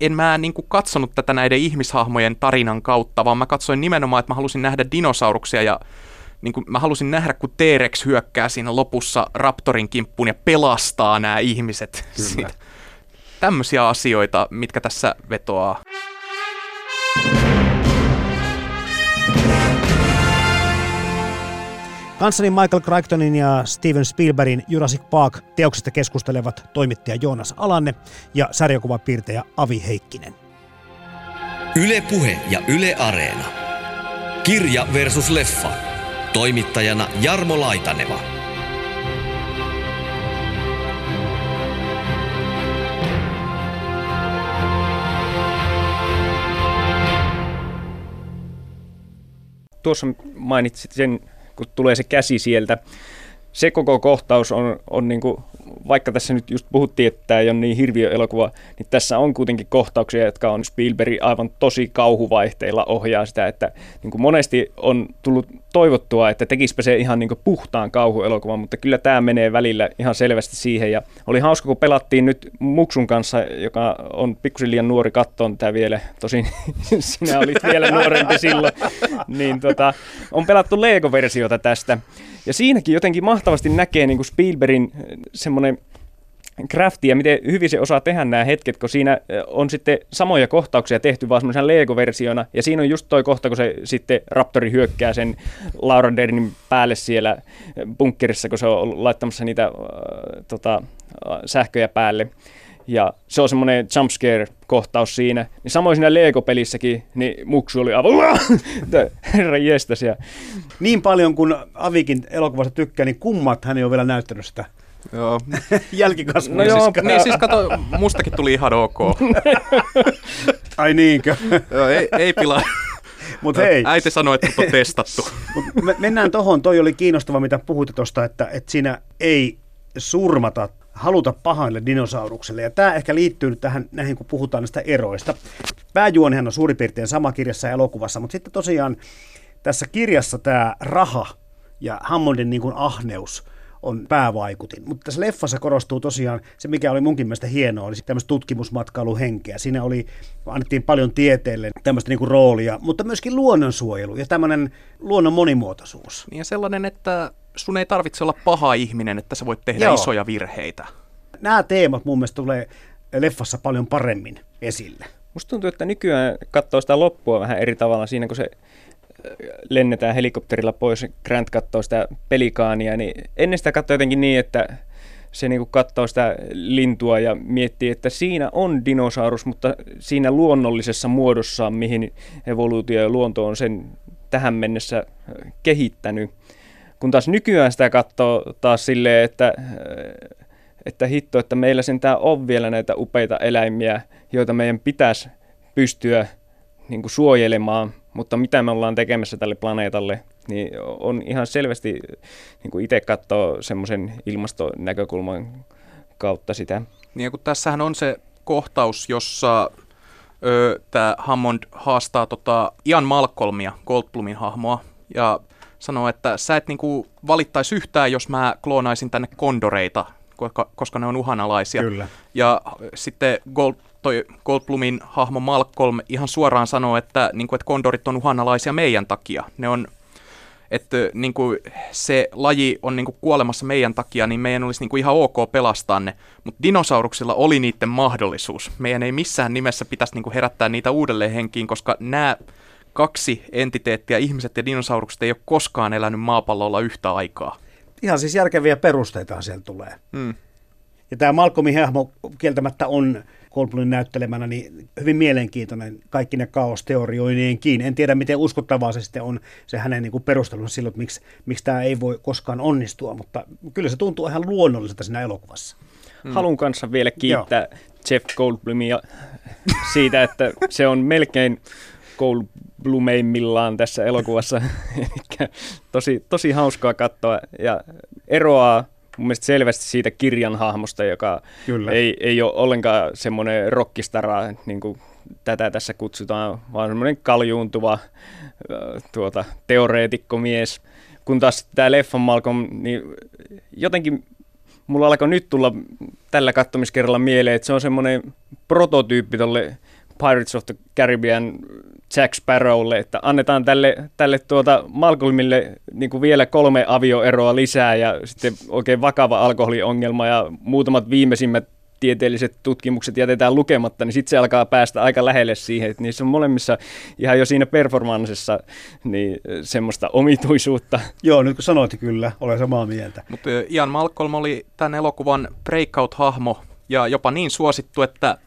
en mä niin kuin katsonut tätä näiden ihmishahmojen tarinan kautta, vaan mä katsoin nimenomaan, että mä halusin nähdä dinosauruksia ja niin kuin mä halusin nähdä, kun T-Rex hyökkää siinä lopussa Raptorin kimppuun ja pelastaa nämä ihmiset. Kyllä. Tämmöisiä asioita, mitkä tässä vetoaa. Kanssani Michael Crichtonin ja Steven Spielbergin Jurassic Park teoksesta keskustelevat toimittaja Joonas Alanne ja sarjakuvapiirtejä Avi Heikkinen. Yle Puhe ja Yle Areena. Kirja versus leffa. Toimittajana Jarmo Laitaneva. Tuossa mainitsit sen kun tulee se käsi sieltä. Se koko kohtaus on, on niin kuin, vaikka tässä nyt just puhuttiin, että tämä ei ole niin hirviö elokuva, niin tässä on kuitenkin kohtauksia, jotka on Spielberg aivan tosi kauhuvaihteilla ohjaa sitä, että niin kuin monesti on tullut toivottua, että tekispä se ihan niin puhtaan kauhuelokuvan, mutta kyllä tämä menee välillä ihan selvästi siihen. Ja oli hauska, kun pelattiin nyt Muksun kanssa, joka on pikkusen liian nuori kattoon tätä vielä, tosin sinä olit vielä nuorempi silloin, niin tota, on pelattu Lego-versiota tästä. Ja siinäkin jotenkin mahtavasti näkee niin kuin Spielbergin semmoinen craftia, miten hyvin se osaa tehdä nämä hetket, kun siinä on sitten samoja kohtauksia tehty vaan semmoisen Lego-versiona, ja siinä on just toi kohta, kun se sitten Raptori hyökkää sen Laura Dernin päälle siellä bunkkerissa, kun se on laittamassa niitä äh, tota, sähköjä päälle. Ja se on semmoinen jumpscare-kohtaus siinä. Niin samoin siinä Lego-pelissäkin, niin muksu oli aivan, herra jestas. Niin paljon kuin Avikin elokuvasta tykkää, niin kummat hän ei ole vielä näyttänyt sitä Joo. Jälkikasvu. No joo, niin siis kato, mustakin tuli ihan ok. Ai niinkö? joo, ei, ei pilaa. Mut hei. Äiti sanoi, että on testattu. Mut me, mennään tohon, toi oli kiinnostava, mitä puhuit tuosta, että, että siinä ei surmata haluta pahaille dinosaurukselle. Ja tämä ehkä liittyy nyt tähän, näihin, kun puhutaan näistä eroista. Pääjuonihan on suurin piirtein sama kirjassa ja elokuvassa, mutta sitten tosiaan tässä kirjassa tämä raha ja Hammondin niin kuin ahneus – on päävaikutin. Mutta tässä leffassa korostuu tosiaan se, mikä oli munkin mielestä hienoa, oli tämmöistä tutkimusmatkailuhenkeä. Siinä oli, annettiin paljon tieteelle tämmöistä niinku roolia, mutta myöskin luonnonsuojelu ja tämmöinen luonnon monimuotoisuus. Niin ja sellainen, että sun ei tarvitse olla paha ihminen, että sä voit tehdä Joo. isoja virheitä. Nämä teemat mun mielestä tulee leffassa paljon paremmin esille. Musta tuntuu, että nykyään katsoo sitä loppua vähän eri tavalla siinä, kun se lennetään helikopterilla pois, Grant katsoo sitä pelikaania, niin ennen sitä katsoo jotenkin niin, että se niin katsoo sitä lintua ja miettii, että siinä on dinosaurus, mutta siinä luonnollisessa muodossaan, mihin evoluutio ja luonto on sen tähän mennessä kehittänyt. Kun taas nykyään sitä katsoo taas silleen, että, että hitto, että meillä sentään on vielä näitä upeita eläimiä, joita meidän pitäisi pystyä niin suojelemaan – mutta mitä me ollaan tekemässä tälle planeetalle, niin on ihan selvästi niin kuin itse katsoa semmoisen ilmastonäkökulman kautta sitä. Niin kun tässähän on se kohtaus, jossa tämä Hammond haastaa tota Ian Malcolmia, Goldblumin hahmoa, ja sanoo, että sä et niinku valittaisi yhtään, jos mä kloonaisin tänne kondoreita, koska, koska ne on uhanalaisia. Kyllä. Ja sitten Gold, toi Goldblumin hahmo Malcolm ihan suoraan sanoo, että, niin kuin, että kondorit on uhanalaisia meidän takia. Ne on, että niin kuin se laji on niin kuin kuolemassa meidän takia, niin meidän olisi niin kuin ihan ok pelastaa ne. Mutta dinosauruksilla oli niiden mahdollisuus. Meidän ei missään nimessä pitäisi niin kuin herättää niitä uudelleen henkiin, koska nämä kaksi entiteettiä, ihmiset ja dinosaurukset, ei ole koskaan elänyt maapallolla yhtä aikaa. Ihan siis järkeviä perusteita sieltä tulee. Mm. Ja tämä Malcolmin hahmo kieltämättä on Goldblumin näyttelemänä niin hyvin mielenkiintoinen kaikki ne kaosteorioineenkin. En tiedä, miten uskottavaa se sitten on, se hänen niin perustelunsa silloin, että miksi, miksi tämä ei voi koskaan onnistua, mutta kyllä se tuntuu ihan luonnolliselta siinä elokuvassa. Hmm. Halun kanssa vielä kiittää Joo. Jeff Goldblumia siitä, että se on melkein Goldblumeimmillaan tässä elokuvassa. tosi, tosi hauskaa katsoa ja eroaa mun mielestä selvästi siitä kirjan hahmosta, joka Kyllä. Ei, ei ole ollenkaan semmoinen rockistara, niin kuin tätä tässä kutsutaan, vaan semmoinen kaljuuntuva tuota, teoreetikkomies. Kun taas tämä leffan Malcolm, niin jotenkin mulla alkoi nyt tulla tällä kattomiskerralla mieleen, että se on semmoinen prototyyppi tolle Pirates of the Caribbean Jack Sparrowlle, että annetaan tälle, tälle tuota Malcolmille niin kuin vielä kolme avioeroa lisää ja sitten oikein vakava alkoholiongelma ja muutamat viimeisimmät tieteelliset tutkimukset jätetään lukematta, niin sitten se alkaa päästä aika lähelle siihen, että niissä on molemmissa ihan jo siinä performansissa niin semmoista omituisuutta. Joo, nyt kun sanoit kyllä, olen samaa mieltä. Mutta Ian Malcolm oli tämän elokuvan breakout-hahmo ja jopa niin suosittu, että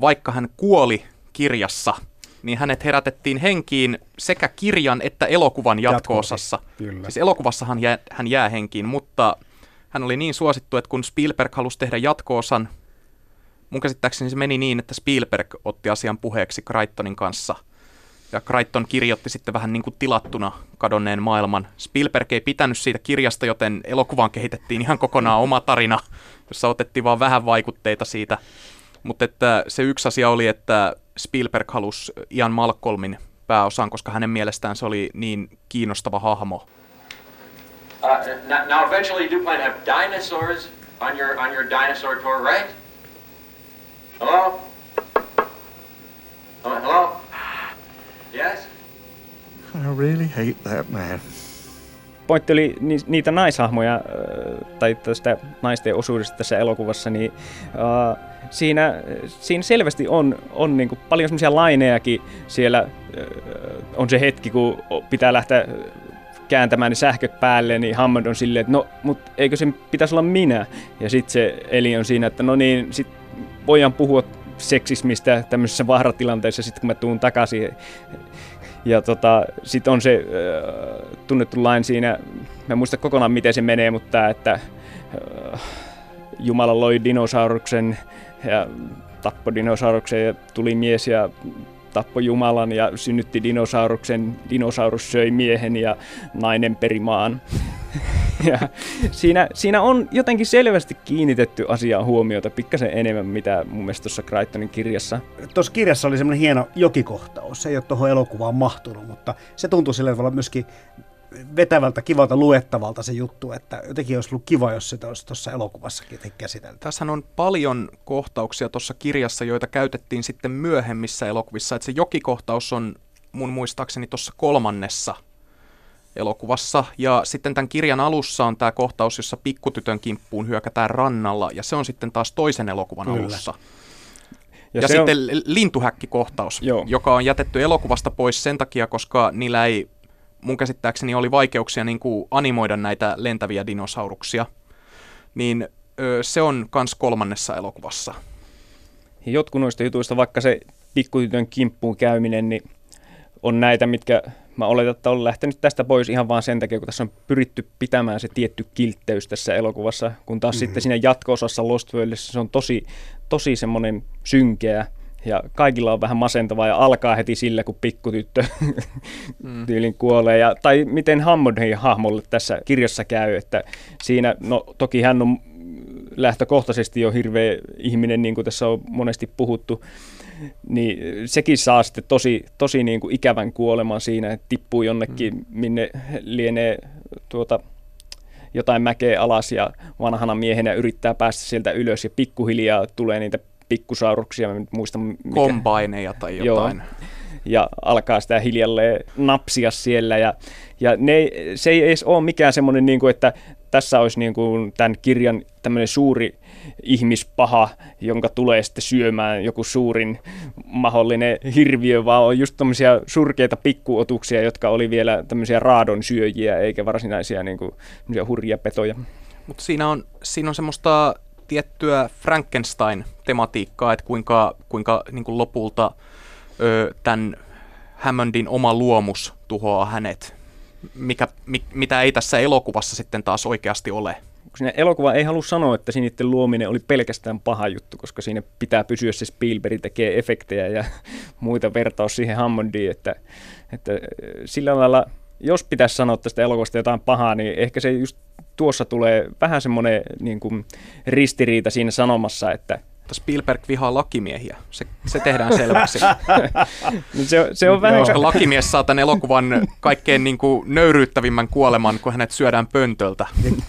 vaikka hän kuoli kirjassa, niin hänet herätettiin henkiin sekä kirjan että elokuvan jatko-osassa. Siis elokuvassahan jää, hän jää henkiin, mutta hän oli niin suosittu, että kun Spielberg halusi tehdä jatko-osan, mun käsittääkseni se meni niin, että Spielberg otti asian puheeksi Crichtonin kanssa. Ja Crichton kirjoitti sitten vähän niin kuin tilattuna kadonneen maailman. Spielberg ei pitänyt siitä kirjasta, joten elokuvaan kehitettiin ihan kokonaan oma tarina, jossa otettiin vaan vähän vaikutteita siitä. Mutta että se yksi asia oli, että Spielberg halusi Ian Malcolmin pääosan, koska hänen mielestään se oli niin kiinnostava hahmo. Uh, now, eventually you do plan to have dinosaurs on your on your dinosaur tour, right? Hello? Hello? Yes? I really hate that man pointti oli niitä naishahmoja, tai tästä naisten osuudesta tässä elokuvassa, niin uh, siinä, siinä selvästi on, on niin kuin paljon semmoisia lainejakin siellä. On se hetki, kun pitää lähteä kääntämään ne sähköt päälle, niin Hammond on silleen, että no, mutta eikö sen pitäisi olla minä? Ja sitten se Eli on siinä, että no niin, sit voidaan puhua seksismistä tämmöisessä vaaratilanteessa sitten kun mä tuun takaisin ja tota, sitten on se äh, tunnettu lain siinä, mä en muista kokonaan miten se menee, mutta että äh, Jumala loi dinosauruksen ja tappoi dinosauruksen ja tuli mies ja tappoi Jumalan ja synnytti dinosauruksen, dinosaurus söi miehen ja nainen perimaan. ja siinä, siinä on jotenkin selvästi kiinnitetty asiaan huomiota pikkasen enemmän, mitä mun mielestä tuossa Crichtonin kirjassa. Tuossa kirjassa oli semmoinen hieno jokikohtaus. Se ei ole tuohon elokuvaan mahtunut, mutta se tuntuu sillä tavalla myöskin vetävältä, kivalta luettavalta se juttu, että jotenkin olisi ollut kiva, jos sitä olisi tuossa elokuvassakin käsitelty. Tässä on paljon kohtauksia tuossa kirjassa, joita käytettiin sitten myöhemmissä elokuvissa. Että se jokikohtaus on mun muistaakseni tuossa kolmannessa elokuvassa. Ja sitten tämän kirjan alussa on tämä kohtaus, jossa pikkutytön kimppuun hyökätään rannalla, ja se on sitten taas toisen elokuvan Kyllä. alussa. Ja, ja sitten on... lintuhäkkikohtaus, Joo. joka on jätetty elokuvasta pois sen takia, koska niillä ei, mun käsittääkseni oli vaikeuksia niin kuin animoida näitä lentäviä dinosauruksia. Niin ö, se on kans kolmannessa elokuvassa. Ja jotkut noista jutuista, vaikka se pikkutytön kimppuun käyminen, niin on näitä, mitkä mä oletan, että on lähtenyt tästä pois ihan vaan sen takia, kun tässä on pyritty pitämään se tietty kiltteys tässä elokuvassa, kun taas mm-hmm. sitten siinä jatko-osassa Lost Worldissa se on tosi, tosi semmoinen synkeä ja kaikilla on vähän masentavaa ja alkaa heti sillä, kun pikkutyttö mm. tyylin kuolee. Ja, tai miten Hammondin hahmolle tässä kirjassa käy, että siinä, no toki hän on lähtökohtaisesti jo hirveä ihminen, niin kuin tässä on monesti puhuttu, niin sekin saa sitten tosi, tosi niin kuin ikävän kuoleman siinä, että tippuu jonnekin, mm. minne lienee tuota, jotain mäkeä alas ja vanhana miehenä yrittää päästä sieltä ylös ja pikkuhiljaa tulee niitä pikkusauruksia, mä en muista mikä. Kombaineja tai jotain. Joo. ja alkaa sitä hiljalleen napsia siellä. Ja, ja ne, se ei edes ole mikään semmoinen, niin kuin, että tässä olisi niin kuin tämän kirjan tämmöinen suuri ihmispaha, jonka tulee sitten syömään joku suurin mahdollinen hirviö, vaan on just tämmöisiä surkeita pikkuotuksia, jotka oli vielä tämmöisiä raadon syöjiä, eikä varsinaisia niin kuin, hurjia petoja. Mutta siinä on, siinä on semmoista tiettyä Frankenstein-tematiikkaa, että kuinka, kuinka niin kuin lopulta ö, tämän Hammondin oma luomus tuhoaa hänet, mikä, mi, mitä ei tässä elokuvassa sitten taas oikeasti ole. Siinä elokuva ei halua sanoa, että sinitten luominen oli pelkästään paha juttu, koska siinä pitää pysyä se Spielberg tekee efektejä ja muita vertaus siihen Hammondiin, että, että sillä lailla, jos pitäisi sanoa tästä elokuvasta jotain pahaa, niin ehkä se just tuossa tulee vähän semmoinen niin kuin ristiriita siinä sanomassa, että Spielberg vihaa lakimiehiä. Se, se tehdään selväksi. se, se on vähän... Koska lakimies saa tämän elokuvan kaikkein niin kuin nöyryyttävimmän kuoleman, kun hänet syödään pöntöltä.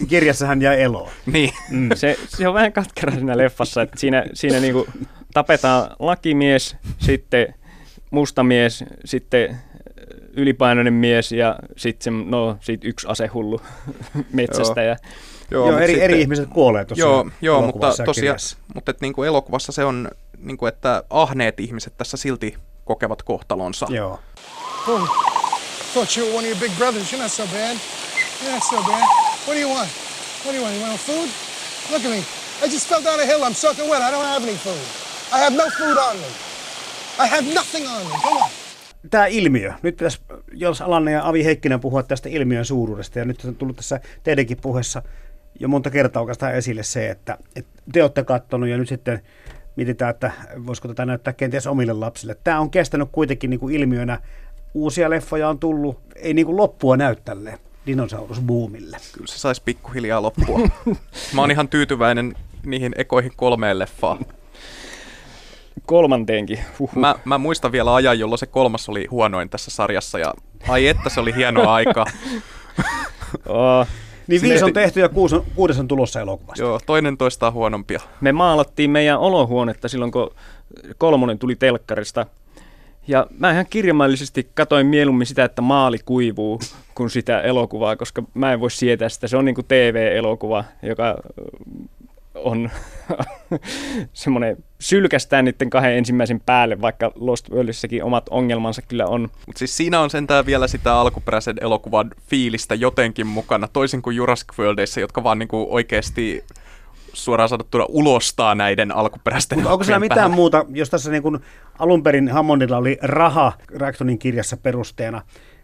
kirjassa hän jää eloon. Niin. Mm. Se, se on vähän katkera siinä leffassa, että siinä, siinä niin kuin tapetaan lakimies, sitten mustamies, sitten ylipainoinen mies ja sitten no, sit yksi asehullu metsästä. Joo. Joo, joo eri, sitten, eri ihmiset kuolee tuossa Joo, joo mutta tosiaan, mutta et niinku elokuvassa se on, niinku, että ahneet ihmiset tässä silti kokevat kohtalonsa. Joo. Oh, thought you were one of your big brothers. You're not so bad. You're not so bad. What do you want? What do you want? You want food? Look at me. I just fell down a hill. I'm soaking wet. I don't have any food. I have no food on me. I have nothing on me. Come on tämä ilmiö. Nyt pitäisi Jos Alanne ja Avi Heikkinen puhua tästä ilmiön suuruudesta. Ja nyt on tullut tässä teidänkin puheessa jo monta kertaa oikeastaan esille se, että, että te olette katsonut ja nyt sitten mietitään, että voisiko tätä näyttää kenties omille lapsille. Tämä on kestänyt kuitenkin niin kuin ilmiönä. Uusia leffoja on tullut, ei niin kuin loppua näy tälle dinosaurusbuumille. Kyllä se saisi pikkuhiljaa loppua. Mä oon ihan tyytyväinen niihin ekoihin kolmeen leffaan kolmanteenkin. Mä, mä muistan vielä ajan, jolloin se kolmas oli huonoin tässä sarjassa ja ai että se oli hienoa aika. oh. Niin viisi on tehty ja kuusi on, kuudes on tulossa elokuvasta. Joo, toinen toistaa huonompia. Me maalattiin meidän olohuonetta silloin, kun kolmonen tuli telkkarista. Ja mä ihan kirjamaillisesti katoin mieluummin sitä, että maali kuivuu, kuin sitä elokuvaa, koska mä en voi sietää sitä. Se on niin kuin TV-elokuva, joka on semmoinen sylkästään niiden kahden ensimmäisen päälle, vaikka Lost Worldissakin omat ongelmansa kyllä on. Mutta siis siinä on sentään vielä sitä alkuperäisen elokuvan fiilistä jotenkin mukana, toisin kuin Jurassic Worldissa, jotka vaan niinku oikeasti suoraan sanottuna ulostaa näiden alkuperäisten Mutta onko siellä mitään päälle? muuta, jos tässä niin kuin alun perin Hammondilla oli raha Reactonin kirjassa perusteena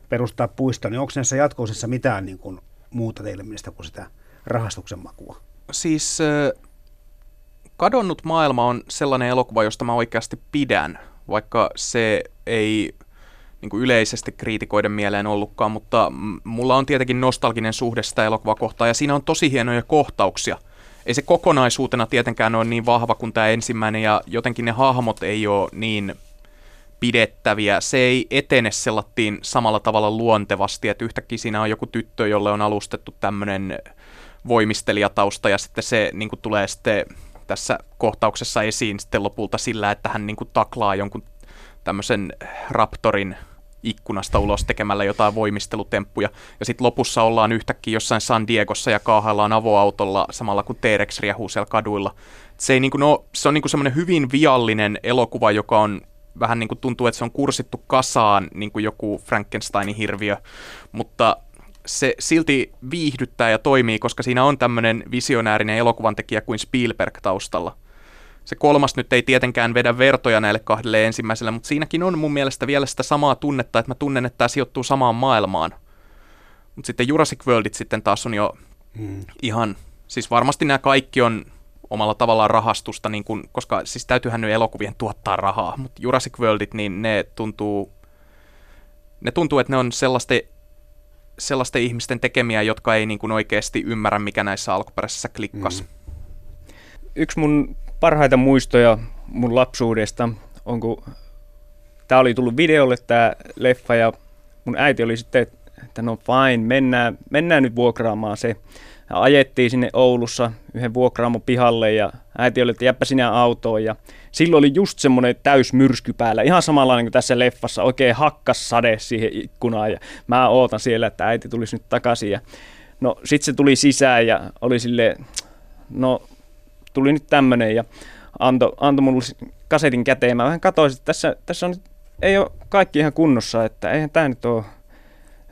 perustaa puisto, niin onko näissä jatkoisissa mitään niin kuin muuta teille mielestä kuin sitä rahastuksen makua? Siis Kadonnut maailma on sellainen elokuva, josta mä oikeasti pidän, vaikka se ei niin kuin yleisesti kriitikoiden mieleen ollutkaan, mutta mulla on tietenkin nostalginen suhde sitä elokuvaa kohtaan, ja siinä on tosi hienoja kohtauksia. Ei se kokonaisuutena tietenkään ole niin vahva kuin tämä ensimmäinen, ja jotenkin ne hahmot ei ole niin pidettäviä. Se ei etene sellattiin samalla tavalla luontevasti, että yhtäkkiä siinä on joku tyttö, jolle on alustettu tämmöinen voimistelijatausta, ja sitten se niin kuin tulee sitten tässä kohtauksessa esiin sitten lopulta sillä, että hän niin kuin taklaa jonkun tämmöisen raptorin ikkunasta ulos tekemällä jotain voimistelutemppuja. Ja sitten lopussa ollaan yhtäkkiä jossain San Diegossa ja kaahaillaan avoautolla samalla kuin T-Rex riehuu siellä kaduilla. Se, ei niin kuin, no, se on niin semmoinen hyvin viallinen elokuva, joka on vähän niin kuin tuntuu, että se on kursittu kasaan niin kuin joku Frankensteinin hirviö, mutta se silti viihdyttää ja toimii, koska siinä on tämmöinen visionäärinen elokuvan tekijä kuin Spielberg taustalla. Se kolmas nyt ei tietenkään vedä vertoja näille kahdelle ensimmäiselle, mutta siinäkin on mun mielestä vielä sitä samaa tunnetta, että mä tunnen, että tämä sijoittuu samaan maailmaan. Mutta sitten Jurassic Worldit sitten taas on jo hmm. ihan, siis varmasti nämä kaikki on omalla tavallaan rahastusta, niin kun, koska siis täytyyhän nyt elokuvien tuottaa rahaa, mutta Jurassic Worldit, niin ne tuntuu, ne tuntuu, että ne on sellaista sellaisten ihmisten tekemiä, jotka ei niin kuin oikeasti ymmärrä, mikä näissä alkuperäisissä klikkas. Mm. Yksi mun parhaita muistoja mun lapsuudesta on, kun tämä oli tullut videolle tämä leffa ja mun äiti oli sitten että no fine, mennään, mennään nyt vuokraamaan se. Ja ajettiin sinne Oulussa yhden vuokraamon pihalle ja äiti oli, että jäppä sinä autoon. Ja silloin oli just semmoinen täysmyrsky päällä, ihan samanlainen kuin tässä leffassa, oikein hakkas sade siihen ikkunaan ja mä ootan siellä, että äiti tulisi nyt takaisin. Ja no sit se tuli sisään ja oli sille no tuli nyt tämmönen ja antoi anto mulle kasetin käteen. Mä vähän katsoin, että tässä, tässä on ei ole kaikki ihan kunnossa, että eihän tämä nyt ole,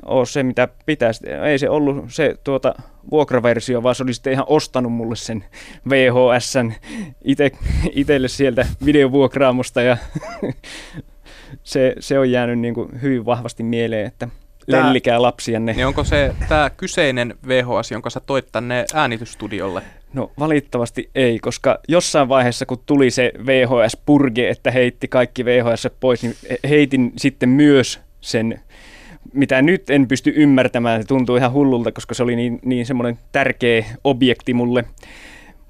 ole se, mitä pitäisi. Ei se ollut se tuota, vuokraversio, vaan se oli sitten ihan ostanut mulle sen VHSn ite, itelle sieltä videovuokraamosta ja se, se on jäänyt niin kuin hyvin vahvasti mieleen, että Tää- lellikää lapsianne. Niin onko se tämä kyseinen VHS, jonka sä toit tänne äänitysstudiolle? No valitettavasti ei, koska jossain vaiheessa kun tuli se VHS-purge, että heitti kaikki VHS pois, niin heitin sitten myös sen, mitä nyt en pysty ymmärtämään. Se tuntuu ihan hullulta, koska se oli niin, niin semmoinen tärkeä objekti mulle.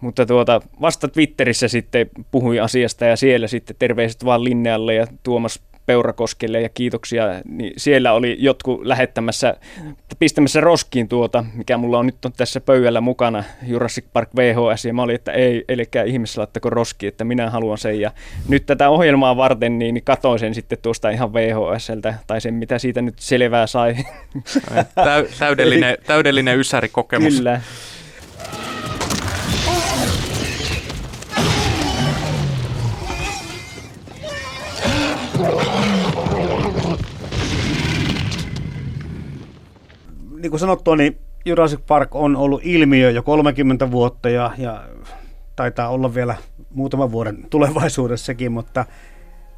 Mutta tuota, vasta Twitterissä sitten puhui asiasta ja siellä sitten terveiset vaan Linnealle ja Tuomas Peurakoskelle ja kiitoksia. Niin siellä oli jotkut lähettämässä, pistämässä roskiin tuota, mikä mulla on nyt on tässä pöydällä mukana, Jurassic Park VHS, ja mä olin, että ei, eli ihmisessä laittako roski, että minä haluan sen. Ja nyt tätä ohjelmaa varten, niin, niin katoin sen sitten tuosta ihan VHSltä, tai sen mitä siitä nyt selvää sai. Täy, täydellinen, täydellinen ysärikokemus. Kyllä. Niin kuin sanottua, niin Jurassic Park on ollut ilmiö jo 30 vuotta ja, ja taitaa olla vielä muutaman vuoden tulevaisuudessakin, mutta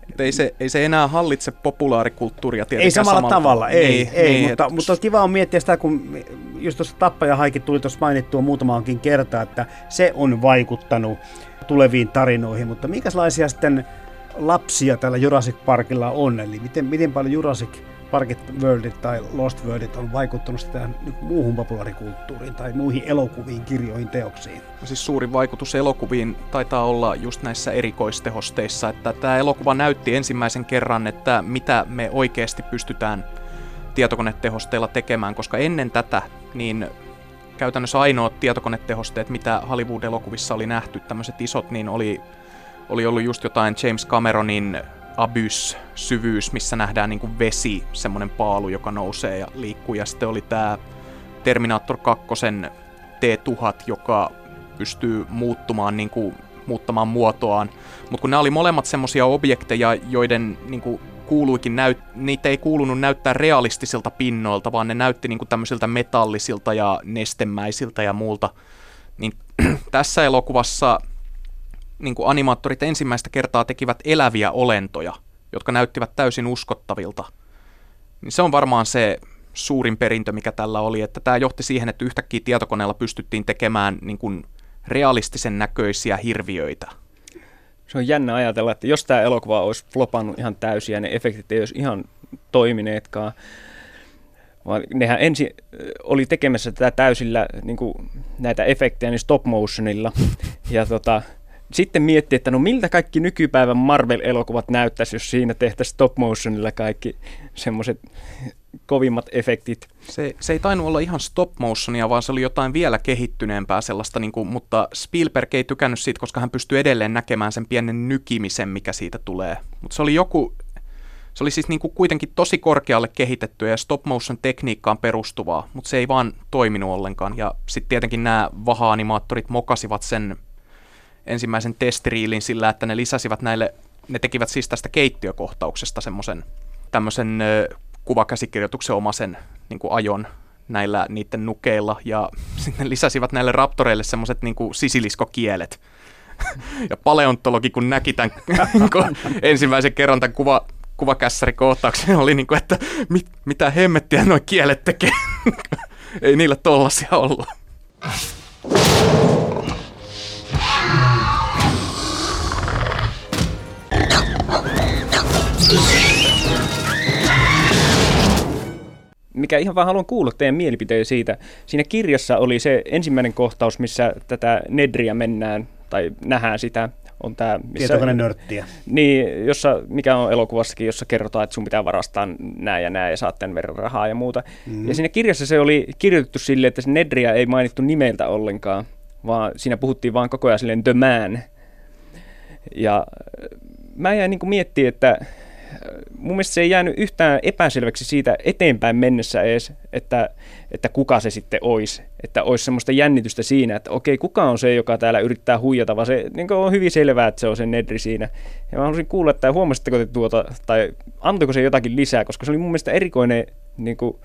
Mut Ei se, ei se enää hallitse populaarikulttuuria ei tietenkään samalla tavalla, ei, Niin, ei niin, mutta, et- mutta kiva on miettiä sitä, kun just tuossa Tappajahaikin tuli tuossa mainittua muutamaankin kertaa, että se on vaikuttanut tuleviin tarinoihin, mutta minkälaisia sitten lapsia tällä Jurassic Parkilla on, eli miten, miten paljon Jurassic Parkit Worldit tai Lost Worldit on vaikuttanut tähän muuhun populaarikulttuuriin tai muihin elokuviin, kirjoihin, teoksiin? Siis suurin vaikutus elokuviin taitaa olla just näissä erikoistehosteissa, että tämä elokuva näytti ensimmäisen kerran, että mitä me oikeasti pystytään tietokonetehosteilla tekemään, koska ennen tätä niin käytännössä ainoat tietokonetehosteet, mitä Hollywood-elokuvissa oli nähty, tämmöiset isot, niin oli, oli ollut just jotain James Cameronin Abyss, syvyys, missä nähdään niin kuin vesi, semmoinen paalu, joka nousee ja liikkuu. Ja sitten oli tämä Terminator 2 T-1000, joka pystyy muuttumaan, niin kuin, muuttamaan muotoaan. Mutta kun nämä oli molemmat semmoisia objekteja, joiden niin kuin, kuuluikin näyt, niitä ei kuulunut näyttää realistisilta pinnoilta, vaan ne näytti niin kuin tämmöisiltä metallisilta ja nestemäisiltä ja muulta. Niin tässä elokuvassa niin kuin animaattorit ensimmäistä kertaa tekivät eläviä olentoja, jotka näyttivät täysin uskottavilta. Niin se on varmaan se suurin perintö, mikä tällä oli, että tämä johti siihen, että yhtäkkiä tietokoneella pystyttiin tekemään niin kuin realistisen näköisiä hirviöitä. Se on jännä ajatella, että jos tämä elokuva olisi flopannut ihan täysin ja ne efektit ei olisi ihan toimineetkaan, vaan nehän ensin oli tekemässä tätä täysillä niin kuin näitä efektejä niin stop motionilla. Ja tota, sitten mietti, että no miltä kaikki nykypäivän Marvel-elokuvat näyttäisi, jos siinä tehtäisiin stop motionilla kaikki semmoiset kovimmat efektit. Se, se ei tainnut olla ihan stop motionia, vaan se oli jotain vielä kehittyneempää sellaista, niin kuin, mutta Spielberg ei tykännyt siitä, koska hän pystyy edelleen näkemään sen pienen nykimisen, mikä siitä tulee. Mutta se oli joku, se oli siis niin kuin kuitenkin tosi korkealle kehitettyä ja stop motion tekniikkaan perustuvaa, mutta se ei vaan toiminut ollenkaan. Ja sitten tietenkin nämä vaha-animaattorit mokasivat sen ensimmäisen testiriilin sillä, että ne lisäsivät näille, ne tekivät siis tästä keittiökohtauksesta semmoisen tämmöisen kuvakäsikirjoituksen omaisen niin ajon näillä niiden nukeilla ja sitten lisäsivät näille raptoreille semmoiset niin sisiliskokielet. ja paleontologi kun näki tämän kun ensimmäisen kerran tämän kuva, kuvakässärikohtauksen, oli niin kuin, että mit, mitä hemmettiä nuo kielet tekee. Ei niillä tollasia ollut. Mikä ihan vaan haluan kuulla teidän mielipiteen siitä. Siinä kirjassa oli se ensimmäinen kohtaus, missä tätä Nedriä mennään tai nähdään sitä. on tämä, missä... Tietokonenörttiä. Niin, jossa, mikä on elokuvassakin, jossa kerrotaan, että sun pitää varastaa nää ja nää ja saat tämän verran rahaa ja muuta. Mm. Ja siinä kirjassa se oli kirjoitettu silleen, että se Nedriä ei mainittu nimeltä ollenkaan, vaan siinä puhuttiin vaan koko ajan silleen The Man. Ja äh, mä jäin niin miettimään, että mun mielestä se ei jäänyt yhtään epäselväksi siitä eteenpäin mennessä edes, että, että kuka se sitten olisi. Että olisi semmoista jännitystä siinä, että okei, kuka on se, joka täällä yrittää huijata, vaan se niin on hyvin selvää, että se on se Nedri siinä. Ja mä haluaisin kuulla, että huomasitteko te tuota, tai antoiko se jotakin lisää, koska se oli mun mielestä erikoinen niin kuin,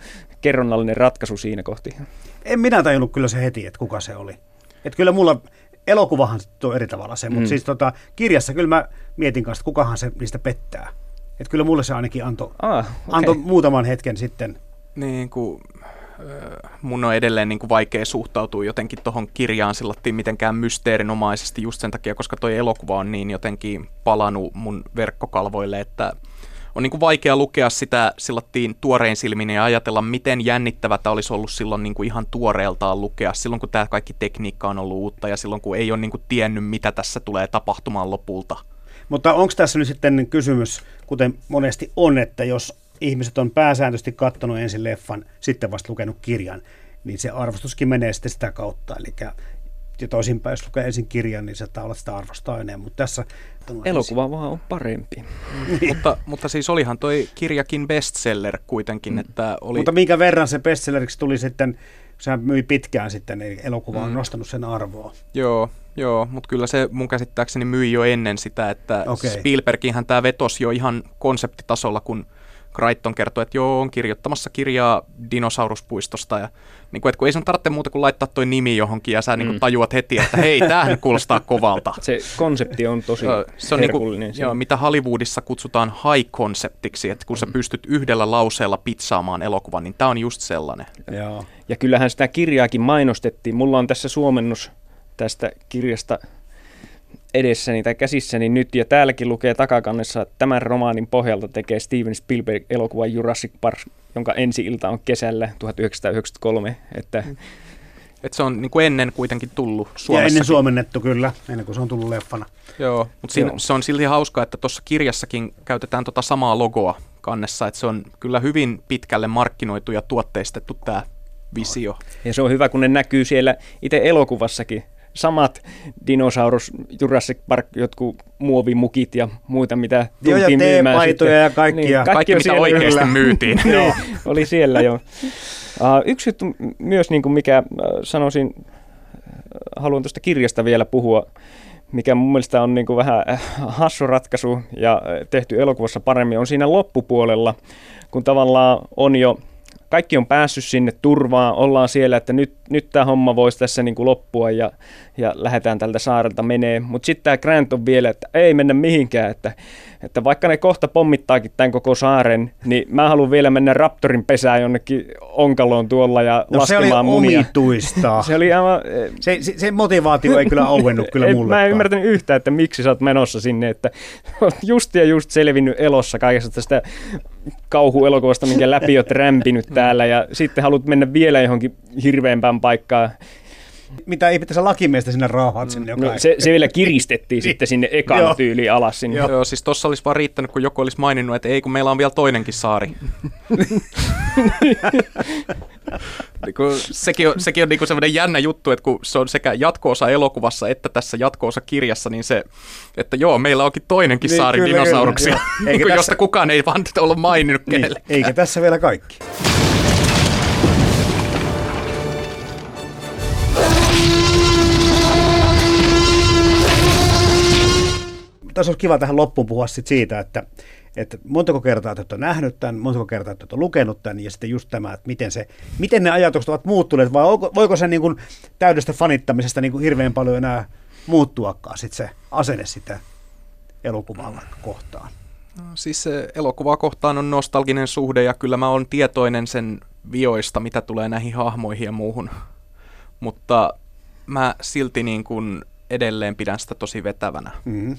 kerronnallinen ratkaisu siinä kohti. En minä tajunnut kyllä se heti, että kuka se oli. Että kyllä mulla elokuvahan on eri tavalla se, mutta mm. siis tota, kirjassa kyllä mä mietin kanssa, että kukahan se niistä pettää. Että kyllä mulle se ainakin antoi ah, okay. anto muutaman hetken sitten. Niin kuin, mun on edelleen niin kuin vaikea suhtautua jotenkin tuohon kirjaan sillattiin mitenkään mysteerinomaisesti just sen takia, koska toi elokuva on niin jotenkin palannut mun verkkokalvoille, että on niin kuin vaikea lukea sitä sillattiin tuorein silmin ja ajatella, miten jännittävää olisi ollut silloin niin kuin ihan tuoreeltaan lukea, silloin kun tämä kaikki tekniikka on ollut uutta ja silloin kun ei ole niin kuin tiennyt, mitä tässä tulee tapahtumaan lopulta. Mutta onko tässä nyt sitten kysymys, kuten monesti on, että jos ihmiset on pääsääntöisesti katsonut ensin leffan, sitten vasta lukenut kirjan, niin se arvostuskin menee sitten sitä kautta. Eli ja toisinpäin, jos lukee ensin kirjan, niin se olla sitä arvostaa enemmän, mutta tässä... Elokuva vaan on parempi. niin. mutta, mutta siis olihan toi kirjakin bestseller kuitenkin, mm. että oli... Mutta minkä verran se bestselleriksi tuli sitten, sehän myi pitkään sitten, eli elokuva on mm. nostanut sen arvoa. Joo, joo, mutta kyllä se mun käsittääkseni myi jo ennen sitä, että okay. Spielberginhän tämä vetosi jo ihan konseptitasolla, kun Crichton kertoi, että joo, on kirjoittamassa kirjaa dinosauruspuistosta. Ja, niin kuin, että kun ei sun tarvitse muuta kuin laittaa toi nimi johonkin ja sä niin kuin, mm. tajuat heti, että hei, tämähän kuulostaa kovalta. Se konsepti on tosi se on niin kuin, joo, mitä Hollywoodissa kutsutaan high-konseptiksi, että kun mm. sä pystyt yhdellä lauseella pizzaamaan elokuvan, niin tämä on just sellainen. Joo. Ja kyllähän sitä kirjaakin mainostettiin. Mulla on tässä suomennus tästä kirjasta edessäni tai käsissäni nyt, ja täälläkin lukee takakannessa, että tämän romaanin pohjalta tekee Steven Spielberg elokuva Jurassic Park, jonka ensi ilta on kesällä 1993. Että et se on niin kuin ennen kuitenkin tullut Suomessa. Ja ennen suomennettu kyllä, ennen kuin se on tullut leffana. Joo, mutta siinä, Joo. se on silti hauskaa, että tuossa kirjassakin käytetään tota samaa logoa kannessa, että se on kyllä hyvin pitkälle markkinoitu ja tuotteistettu tämä visio. Ja se on hyvä, kun ne näkyy siellä itse elokuvassakin samat dinosaurus, Jurassic Park, jotkut muovimukit ja muita, mitä tultiin Joo, ja myymään sitten. ja kaikkia. Niin, kaikki, kaikki mitä oikeasti kyllä. myytiin. niin, oli siellä jo. Uh, yksi juttu myös, niin kuin mikä uh, sanoisin, uh, haluan tuosta kirjasta vielä puhua, mikä mun mielestä on niin kuin vähän hassu ratkaisu ja tehty elokuvassa paremmin, on siinä loppupuolella, kun tavallaan on jo kaikki on päässyt sinne turvaan, ollaan siellä, että nyt, nyt tämä homma voisi tässä niin kuin loppua ja, ja lähdetään tältä saarelta menee. Mutta sitten tämä Grant on vielä, että ei mennä mihinkään, että, että vaikka ne kohta pommittaakin tämän koko saaren, niin mä haluan vielä mennä Raptorin pesään jonnekin onkaloon tuolla ja no, laskemaan se oli munia. omituista. se, oli aivan, se, se, se, motivaatio ei kyllä auennut kyllä mulle. Mä en ymmärtänyt yhtään, että miksi sä oot menossa sinne, että just ja just selvinnyt elossa kaikesta tästä kauhuelokuvasta, minkä läpi oot rämpinyt täällä ja sitten haluat mennä vielä johonkin hirveämpään paikkaan mitä ei pitäisi lakimiestä sinne raahaat sinne no, se, se vielä kiristettiin sitten sinne ekan tyyliin alas sinne. Joo. Joo, siis tossa olisi vaan riittänyt, kun joku olisi maininnut, että ei kun meillä on vielä toinenkin saari. niin sekin on, sekin on niin sellainen jännä juttu, että kun se on sekä jatkoosa elokuvassa että tässä jatkoosa kirjassa, niin se, että joo, meillä onkin toinenkin niin, saari kyllä, dinosauruksia, kyllä, Eikä josta tässä... kukaan ei vaan ollut maininnut niin. Eikä tässä vielä kaikki. Tässä olisi kiva tähän loppuun puhua sit siitä, että, että montako kertaa te olette nähnyt tämän, montako kertaa te olette lukenut tämän, ja sitten just tämä, että miten, se, miten ne ajatukset ovat muuttuneet, vai voiko, voiko se niin kuin täydestä fanittamisesta niin kuin hirveän paljon enää muuttuakaan sit se asenne sitä elokuvaa kohtaan? No, siis se elokuvaa kohtaan on nostalginen suhde, ja kyllä mä olen tietoinen sen vioista, mitä tulee näihin hahmoihin ja muuhun. Mutta mä silti niin kuin edelleen pidän sitä tosi vetävänä. Mm-hmm.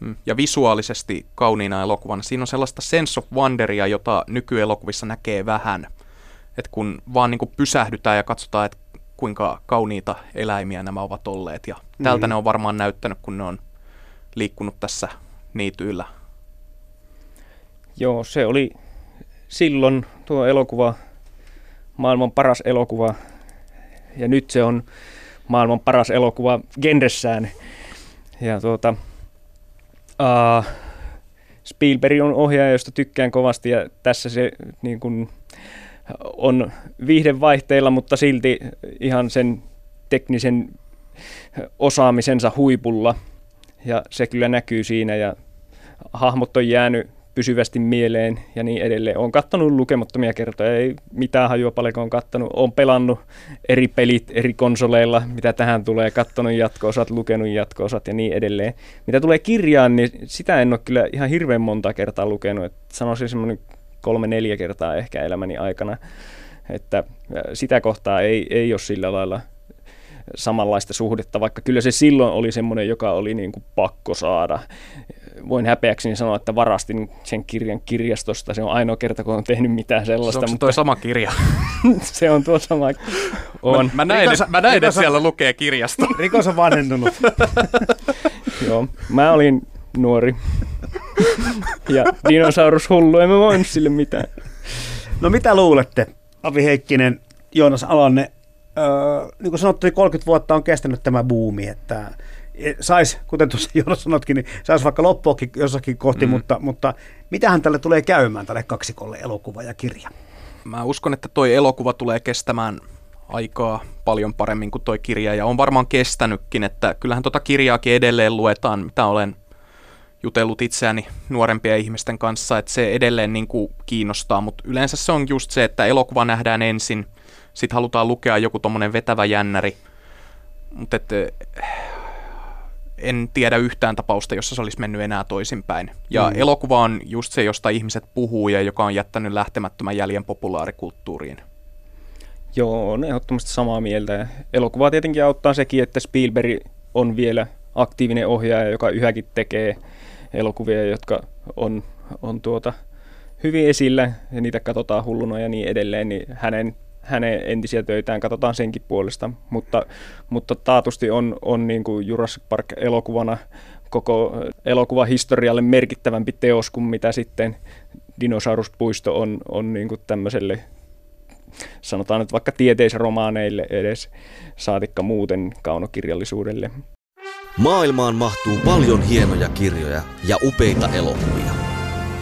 Mm. ja visuaalisesti kauniina elokuvana. Siinä on sellaista sense of wonderia, jota nykyelokuvissa näkee vähän. Et kun vaan niin kuin pysähdytään ja katsotaan, että kuinka kauniita eläimiä nämä ovat olleet. Ja tältä mm. ne on varmaan näyttänyt, kun ne on liikkunut tässä niityillä. Joo, se oli silloin tuo elokuva maailman paras elokuva. Ja nyt se on maailman paras elokuva genressään. Ja tuota, uh, Spielberg on ohjaaja, josta tykkään kovasti ja tässä se niin kuin, on viihdevaihteilla, mutta silti ihan sen teknisen osaamisensa huipulla. Ja se kyllä näkyy siinä ja hahmot on jäänyt pysyvästi mieleen ja niin edelleen. Olen kattonut lukemattomia kertoja, ei mitään hajua paljonko on kattonut. Olen pelannut eri pelit eri konsoleilla, mitä tähän tulee, kattonut jatko-osat, lukenut jatko-osat ja niin edelleen. Mitä tulee kirjaan, niin sitä en ole kyllä ihan hirveän monta kertaa lukenut. Et sanoisin semmoinen kolme-neljä kertaa ehkä elämäni aikana. Että sitä kohtaa ei, ei ole sillä lailla samanlaista suhdetta, vaikka kyllä se silloin oli semmoinen, joka oli niin kuin pakko saada voin häpeäkseni sanoa, että varastin sen kirjan kirjastosta. Se on ainoa kerta, kun on tehnyt mitään sellaista. Se mutta... tuo sama kirja? se on tuo sama. On. Mä, mä näin, rikos, mä näin rikos, että siellä lukee kirjasto. Rikos on vanhentunut. Joo, mä olin nuori. ja dinosaurus hullu, en mä voinut sille mitään. No mitä luulette, Avi Heikkinen, Joonas Alanne, öö, niin kuin sanottu, 30 niin vuotta on kestänyt tämä buumi, että saisi, kuten tuossa Joonas sanotkin, niin saisi vaikka loppuakin jossakin kohti, mm. mutta, mutta mitähän tälle tulee käymään tälle kaksikolle elokuva ja kirja? Mä uskon, että toi elokuva tulee kestämään aikaa paljon paremmin kuin toi kirja ja on varmaan kestänytkin, että kyllähän tota kirjaakin edelleen luetaan, mitä olen jutellut itseäni nuorempien ihmisten kanssa, että se edelleen niin kuin kiinnostaa, mutta yleensä se on just se, että elokuva nähdään ensin, sitten halutaan lukea joku tommonen vetävä jännäri, mutta en tiedä yhtään tapausta, jossa se olisi mennyt enää toisinpäin. Ja mm. elokuva on just se, josta ihmiset puhuu ja joka on jättänyt lähtemättömän jäljen populaarikulttuuriin. Joo, on ehdottomasti samaa mieltä. Elokuvaa tietenkin auttaa sekin, että Spielberg on vielä aktiivinen ohjaaja, joka yhäkin tekee elokuvia, jotka on, on tuota, hyvin esillä ja niitä katsotaan hulluna ja niin edelleen, niin hänen hänen entisiä töitään, katsotaan senkin puolesta, mutta, mutta taatusti on, on niin kuin Jurassic Park elokuvana koko elokuvahistorialle merkittävämpi teos kuin mitä sitten Dinosauruspuisto on, on niin kuin tämmöiselle sanotaan nyt vaikka tieteisromaaneille edes, saatikka muuten kaunokirjallisuudelle. Maailmaan mahtuu paljon hienoja kirjoja ja upeita elokuvia.